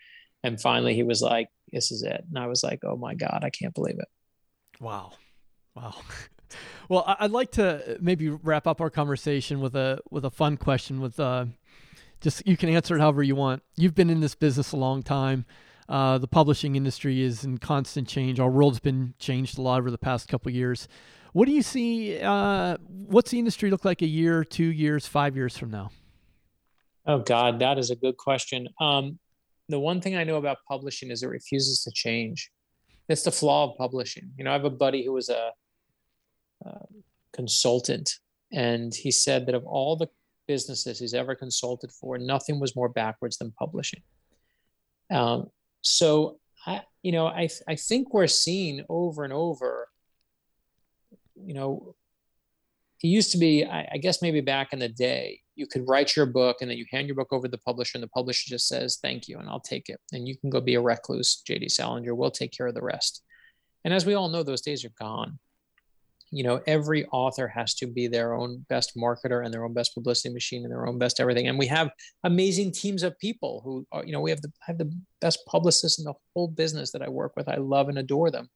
Speaker 2: And finally he was like, this is it. And I was like, oh my God, I can't believe it.
Speaker 3: Wow. Wow. [laughs] Well, I'd like to maybe wrap up our conversation with a with a fun question. With uh, just you can answer it however you want. You've been in this business a long time. Uh, the publishing industry is in constant change. Our world's been changed a lot over the past couple years. What do you see? Uh, what's the industry look like a year, two years, five years from now?
Speaker 2: Oh God, that is a good question. Um, the one thing I know about publishing is it refuses to change. It's the flaw of publishing. You know, I have a buddy who was a uh, consultant, and he said that of all the businesses he's ever consulted for, nothing was more backwards than publishing. Um, so I, you know, I I think we're seeing over and over. You know, it used to be, I, I guess maybe back in the day, you could write your book and then you hand your book over to the publisher, and the publisher just says thank you, and I'll take it, and you can go be a recluse, J.D. Salinger. We'll take care of the rest. And as we all know, those days are gone you know every author has to be their own best marketer and their own best publicity machine and their own best everything and we have amazing teams of people who are, you know we have the have the best publicists in the whole business that i work with i love and adore them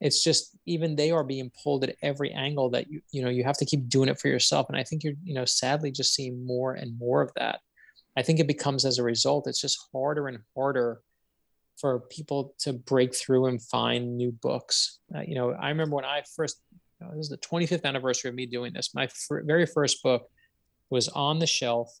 Speaker 2: it's just even they are being pulled at every angle that you you know you have to keep doing it for yourself and i think you're you know sadly just seeing more and more of that i think it becomes as a result it's just harder and harder for people to break through and find new books. Uh, you know, I remember when I first this is the 25th anniversary of me doing this. My fr- very first book was on the shelf.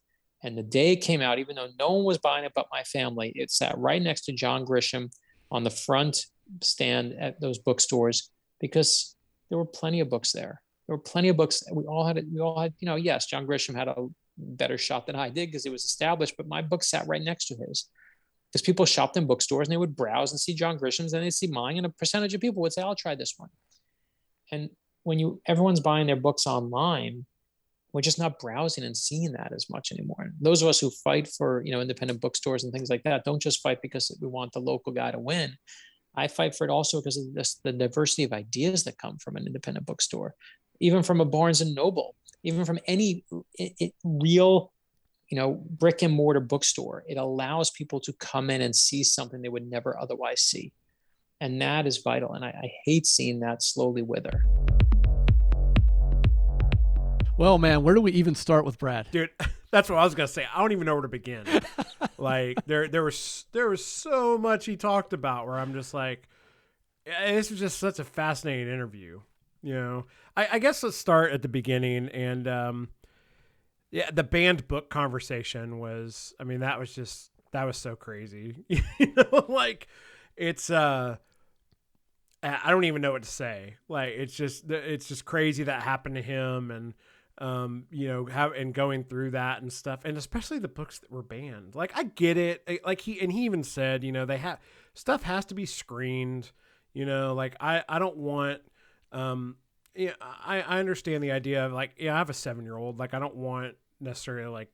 Speaker 2: And the day it came out, even though no one was buying it but my family, it sat right next to John Grisham on the front stand at those bookstores because there were plenty of books there. There were plenty of books. We all had, we all had, you know, yes, John Grisham had a better shot than I did because it was established, but my book sat right next to his. Because people shopped in bookstores and they would browse and see John Grisham's and they'd see mine, and a percentage of people would say, I'll try this one. And when you everyone's buying their books online we're just not browsing and seeing that as much anymore those of us who fight for you know independent bookstores and things like that don't just fight because we want the local guy to win i fight for it also because of this, the diversity of ideas that come from an independent bookstore even from a barnes and noble even from any it, it, real you know brick and mortar bookstore. It allows people to come in and see something they would never otherwise see. And that is vital and I, I hate seeing that slowly wither
Speaker 3: well, man, where do we even start with Brad?
Speaker 4: Dude, [laughs] that's what I was gonna say. I don't even know where to begin. [laughs] like there, there was there was so much he talked about where I'm just like, this was just such a fascinating interview. You know, I, I guess let's start at the beginning and um, yeah, the banned book conversation was. I mean, that was just that was so crazy. [laughs] you know, like it's uh I don't even know what to say. Like it's just it's just crazy that happened to him and um, you know, have and going through that and stuff, and especially the books that were banned. Like I get it, like he and he even said, you know, they have stuff has to be screened. You know, like I I don't want, um, yeah, I I understand the idea of like yeah, I have a seven year old, like I don't want necessarily like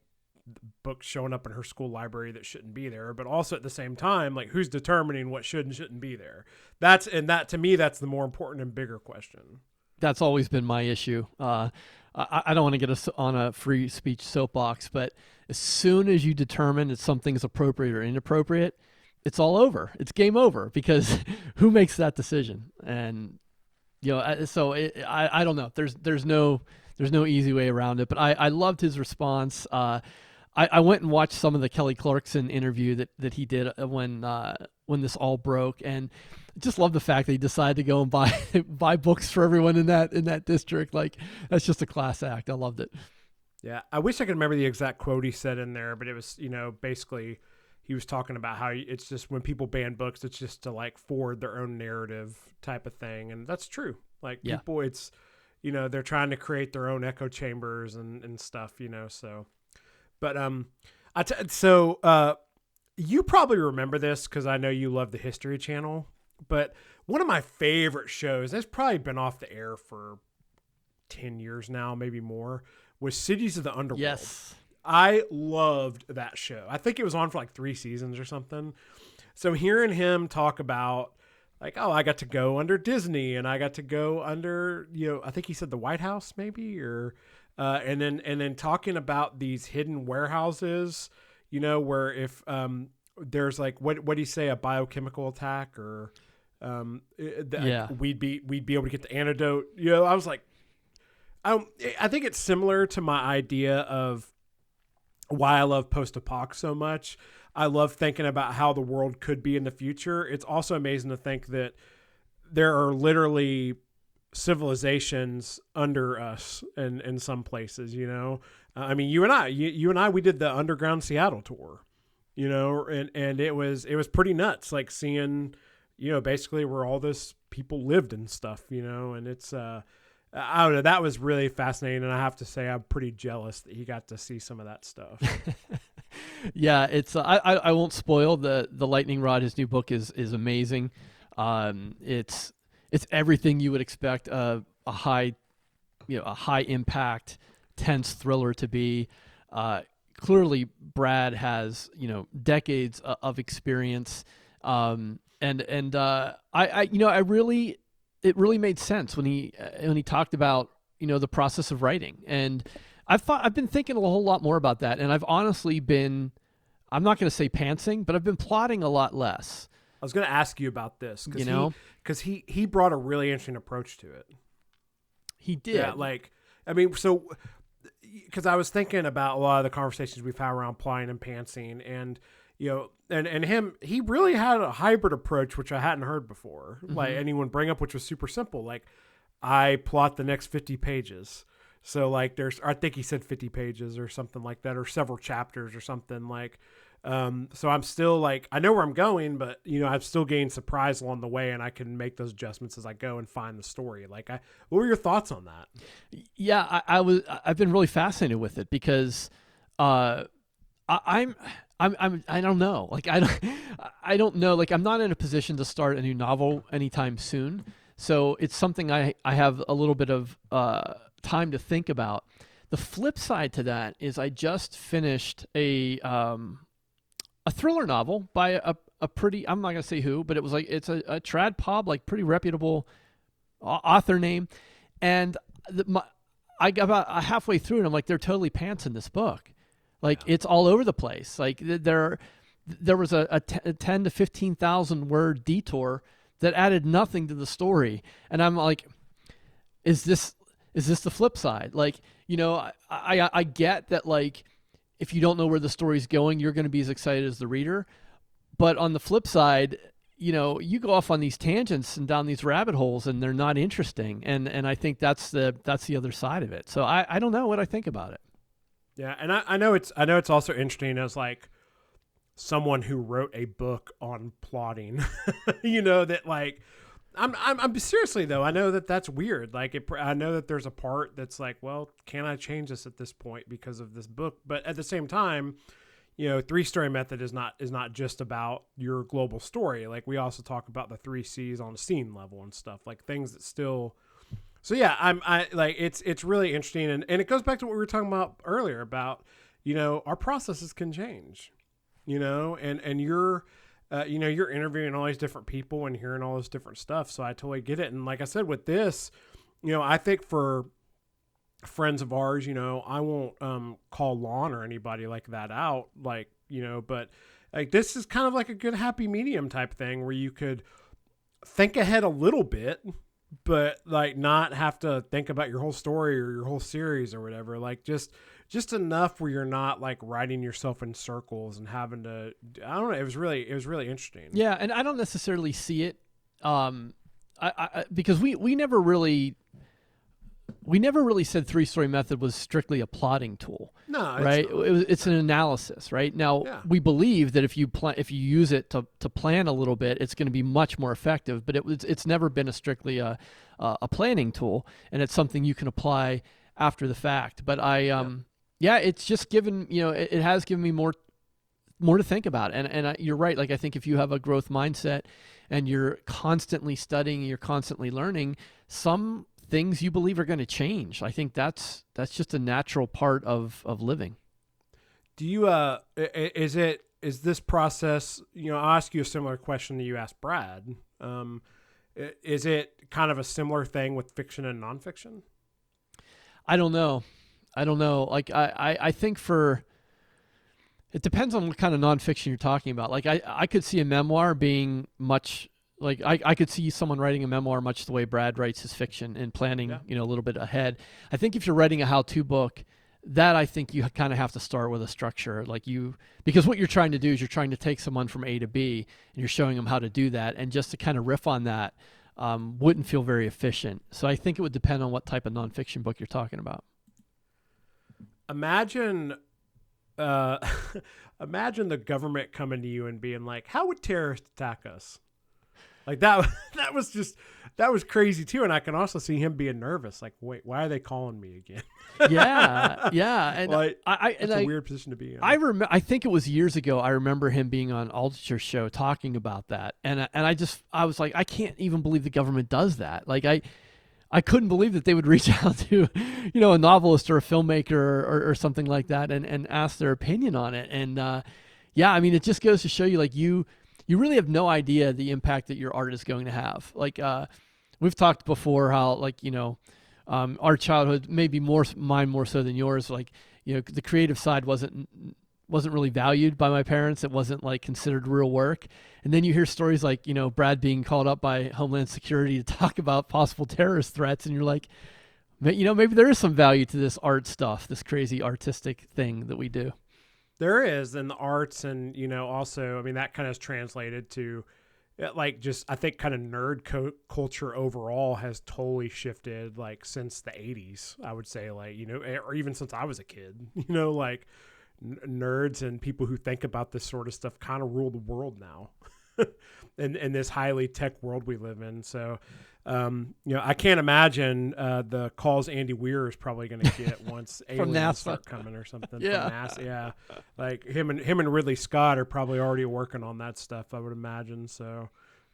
Speaker 4: books showing up in her school library that shouldn't be there but also at the same time like who's determining what should and shouldn't be there that's and that to me that's the more important and bigger question
Speaker 3: that's always been my issue uh, I, I, don't want to get us on a free speech soapbox but as soon as you determine that something's appropriate or inappropriate it's all over. It's game over because [laughs] who makes that decision? And you know so it, I, I don't know. There's there's no there's no easy way around it but I, I loved his response. Uh, I, I went and watched some of the Kelly Clarkson interview that, that he did uh, when uh, when this all broke, and just love the fact that he decided to go and buy [laughs] buy books for everyone in that in that district. Like that's just a class act. I loved it.
Speaker 4: Yeah, I wish I could remember the exact quote he said in there, but it was you know basically he was talking about how it's just when people ban books, it's just to like forward their own narrative type of thing, and that's true. Like yeah. people, it's you know they're trying to create their own echo chambers and and stuff. You know, so but um, I t- so uh, you probably remember this because I know you love the History Channel. But one of my favorite shows that's probably been off the air for ten years now, maybe more, was Cities of the Underworld.
Speaker 3: Yes,
Speaker 4: I loved that show. I think it was on for like three seasons or something. So hearing him talk about like, oh, I got to go under Disney and I got to go under, you know, I think he said the White House maybe or uh, and then and then talking about these hidden warehouses, you know, where if um, there's like what what do you say a biochemical attack or um, yeah. we'd be we'd be able to get the antidote. You know, I was like, I I think it's similar to my idea of why I love post apoc so much. I love thinking about how the world could be in the future. It's also amazing to think that there are literally civilizations under us in in some places you know i mean you and i you, you and i we did the underground seattle tour you know and and it was it was pretty nuts like seeing you know basically where all this people lived and stuff you know and it's uh I don't know. That was really fascinating, and I have to say, I'm pretty jealous that he got to see some of that stuff. [laughs]
Speaker 3: yeah, it's. Uh, I, I won't spoil the the lightning rod. His new book is is amazing. Um, it's it's everything you would expect a, a high, you know, a high impact, tense thriller to be. Uh, clearly, Brad has you know decades of experience, um, and and uh, I, I you know I really it really made sense when he uh, when he talked about you know the process of writing and I've thought I've been thinking a whole lot more about that and I've honestly been I'm not going to say pantsing but I've been plotting a lot less
Speaker 4: I was going to ask you about this because you know because he, he, he brought a really interesting approach to it.
Speaker 3: He did.
Speaker 4: Yeah, like I mean, so because I was thinking about a lot of the conversations we've had around plotting and pantsing, and you know, and and him, he really had a hybrid approach, which I hadn't heard before. Mm-hmm. Like anyone bring up, which was super simple. Like I plot the next fifty pages. So like there's I think he said 50 pages or something like that or several chapters or something like um, so I'm still like I know where I'm going, but you know I've still gained surprise along the way, and I can make those adjustments as I go and find the story. Like, I, what were your thoughts on that?
Speaker 3: Yeah, I, I was. I've been really fascinated with it because uh, I, I'm. I'm, I'm I don't know like I don't [laughs] I don't know like I'm not in a position to start a new novel anytime soon so it's something I I have a little bit of uh, time to think about the flip side to that is I just finished a um, a thriller novel by a, a pretty I'm not gonna say who, but it was like it's a, a trad pub like pretty reputable author name, and the, my, I got about uh, halfway through and I'm like they're totally pantsing this book, like yeah. it's all over the place. Like there there was a, a, t- a ten to fifteen thousand word detour that added nothing to the story, and I'm like, is this is this the flip side? Like you know I I, I get that like if you don't know where the story's going, you're going to be as excited as the reader. But on the flip side, you know, you go off on these tangents and down these rabbit holes, and they're not interesting. And and I think that's the that's the other side of it. So I I don't know what I think about it.
Speaker 4: Yeah, and I, I know it's I know it's also interesting as like someone who wrote a book on plotting. [laughs] you know that like I'm, I'm, I'm seriously though. I know that that's weird. Like, it, I know that there's a part that's like, well, can I change this at this point because of this book? But at the same time, you know, three story method is not is not just about your global story. Like, we also talk about the three C's on a scene level and stuff, like things that still. So yeah, I'm I like it's it's really interesting, and and it goes back to what we were talking about earlier about, you know, our processes can change, you know, and and you're uh, you know, you're interviewing all these different people and hearing all this different stuff. So I totally get it. And like I said, with this, you know, I think for friends of ours, you know, I won't um, call Lon or anybody like that out, like, you know, but like this is kind of like a good happy medium type thing where you could think ahead a little bit, but like not have to think about your whole story or your whole series or whatever. Like just just enough where you're not like riding yourself in circles and having to I don't know, it was really it was really interesting.
Speaker 3: Yeah, and I don't necessarily see it um I, I because we we never really we never really said three story method was strictly a plotting tool.
Speaker 4: No, it's
Speaker 3: right?
Speaker 4: not.
Speaker 3: It was, it's an analysis, right? Now
Speaker 4: Yeah.
Speaker 3: we believe that if you plan, if you use it to, to plan a little bit, it's going to be much more effective. But it was it's never been a strictly a a a planning tool, and it's something you can apply after the fact. But I um yeah, it's just given you know it, it has given me more more to think about. And and I, you're right. Like I think if you have a growth mindset and you're constantly studying, you're constantly learning, some things you believe are going to change. I think that's that's just a natural part of of living.
Speaker 4: Do you uh is it is this process, you know, I'll ask you a similar question that you asked Brad. Um is it kind of a similar thing with fiction and nonfiction?
Speaker 3: I don't know. I don't know. Like I, I, I think for it depends on what kind of nonfiction you're talking about. Like I, I could see a memoir being much like I, I could see someone writing a memoir much the way Brad writes his fiction and planning,
Speaker 4: Yeah.
Speaker 3: you know, a little bit ahead. I think if you're writing a how-to book, that I think you kind of have to start with a structure, like you, because what you're trying to do is you're trying to take someone from A to B, and you're showing them how to do that, and just to kind of riff on that um, wouldn't feel very efficient. So I think it would depend on what type of nonfiction book you're talking about.
Speaker 4: Imagine uh [laughs] imagine the government coming to you and being like, "How would terrorists attack us?" Like that [laughs] that was just that was crazy too and I can also see him being nervous like, "Wait, why are they calling me again?" [laughs]
Speaker 3: yeah, yeah, and
Speaker 4: Like,
Speaker 3: I, I and
Speaker 4: a
Speaker 3: I,
Speaker 4: weird position to be in.
Speaker 3: I remember. I think it was years ago. I remember him being on Altucher's show talking about that, and I- and I just I was like, I can't even believe the government does that. Like I, I couldn't believe that they would [laughs] reach out to, you know, a novelist or a filmmaker or, or, something like that, and and ask their opinion on it. And uh, yeah, I mean, it just goes to show you, like you, you really have no idea the impact that your art is going to have. Like uh, we've talked before, how like you know um, our childhood, maybe more mine more so than yours. Like you know, the creative side wasn't wasn't really valued by my parents. It wasn't like considered real work. And then you hear stories like you know Brad being called up by Homeland Security to [laughs] talk about possible terrorist threats, and you're like, you know, maybe there is some value to this art stuff, this crazy artistic thing that we do.
Speaker 4: There is, and the arts, and you know, also, I mean, that kind of is translated to, uh, like, just I think kind of nerd co- culture overall has totally shifted, like since the '80s. I would say, like, you know, or even since I was a kid. [laughs] You know, like n- nerds and people who think about this sort of stuff kind of rule the world now, [laughs] in in this highly tech world we live in. So. Um, you know, I can't imagine uh, the calls Andy Weir is probably going to get [laughs] once aliens
Speaker 3: NASA.
Speaker 4: start coming or something.
Speaker 3: Yeah.
Speaker 4: from NASA. Yeah, like him and him and Ridley Scott are probably already working on that stuff. I would imagine. So,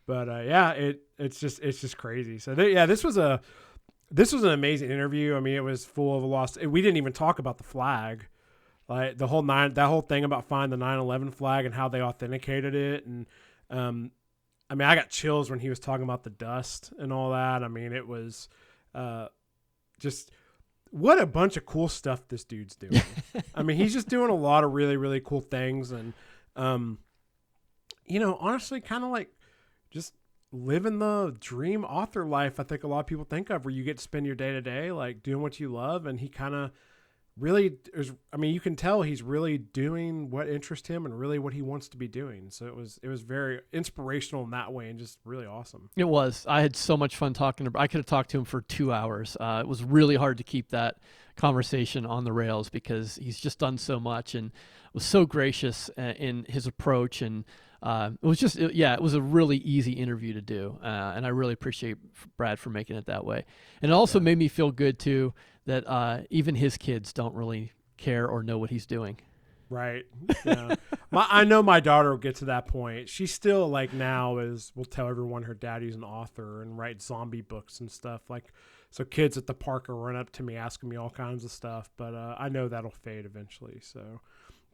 Speaker 4: but uh, yeah, it it's just it's just crazy. So they, yeah, this was a this was an amazing interview. I mean, it was full of a lost. We didn't even talk about the flag, like the whole nine that whole thing about finding the 9/11 flag and how they authenticated it and um. I mean, I got chills when he was talking about the dust and all that. I mean, it was uh, just what a bunch of cool stuff this dude's doing. [laughs] I mean, he's just doing a lot of really, really cool things, and um, you know, honestly, kind of like just living the dream author life. I think a lot of people think of where you get to spend your day to day like doing what you love, and he kind of really is. I mean, you can tell he's really doing what interests him and really what he wants to be doing. So it was it was very inspirational in that way, and just really awesome.
Speaker 3: It was. I had so much fun talking to. I could have talked to him for two hours. Uh, it was really hard to keep that conversation on the rails because he's just done so much and was so gracious in his approach and uh, it was just it, yeah, it was a really easy interview to do, uh, and I really appreciate Brad for making it that way. And it also yeah. made me feel good too that uh, even his kids don't really care or know what he's doing.
Speaker 4: Right. Yeah. [laughs] my, I know my daughter will get to that point. She still like now is will tell everyone her daddy's an author and write zombie books and stuff. Like so kids at the park are running up to me asking me all kinds of stuff, but uh, I know that'll fade eventually. So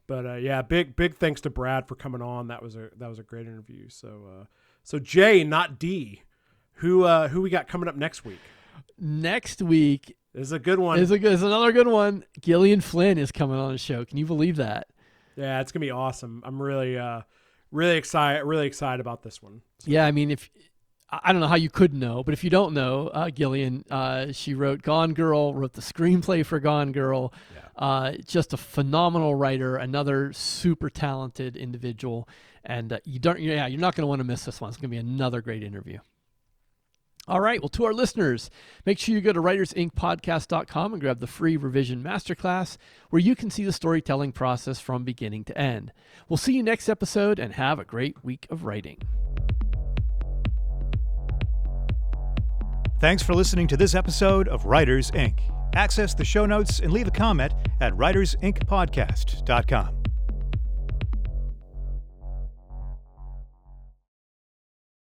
Speaker 4: but uh, yeah, big big thanks to Brad for coming on. That was a that was a great interview. So uh, so Jay, not D, who uh, who we got coming up next week?
Speaker 3: Next week
Speaker 4: is a good one.
Speaker 3: Is a good, is another good one. Gillian Flynn is coming on the show. Can you believe that?
Speaker 4: Yeah, it's gonna be awesome. I'm really uh really excited really excited about this one.
Speaker 3: So. Yeah, I mean if I don't know how you could know, but if you don't know, uh, Gillian, uh, she wrote Gone Girl, wrote the screenplay for Gone Girl. Yeah. Uh, just a phenomenal writer, another super talented individual, and uh, you don't, yeah, you're not going to want to miss this one. It's going to be another great interview. All right. Well, to our listeners, make sure you go to writersincpodcast.com and grab the free revision masterclass where you can see the storytelling process from beginning to end. We'll see you next episode and have a great week of writing.
Speaker 1: Thanks for listening to this episode of Writers Inc. Access the show notes and leave a comment at writersincpodcast.com.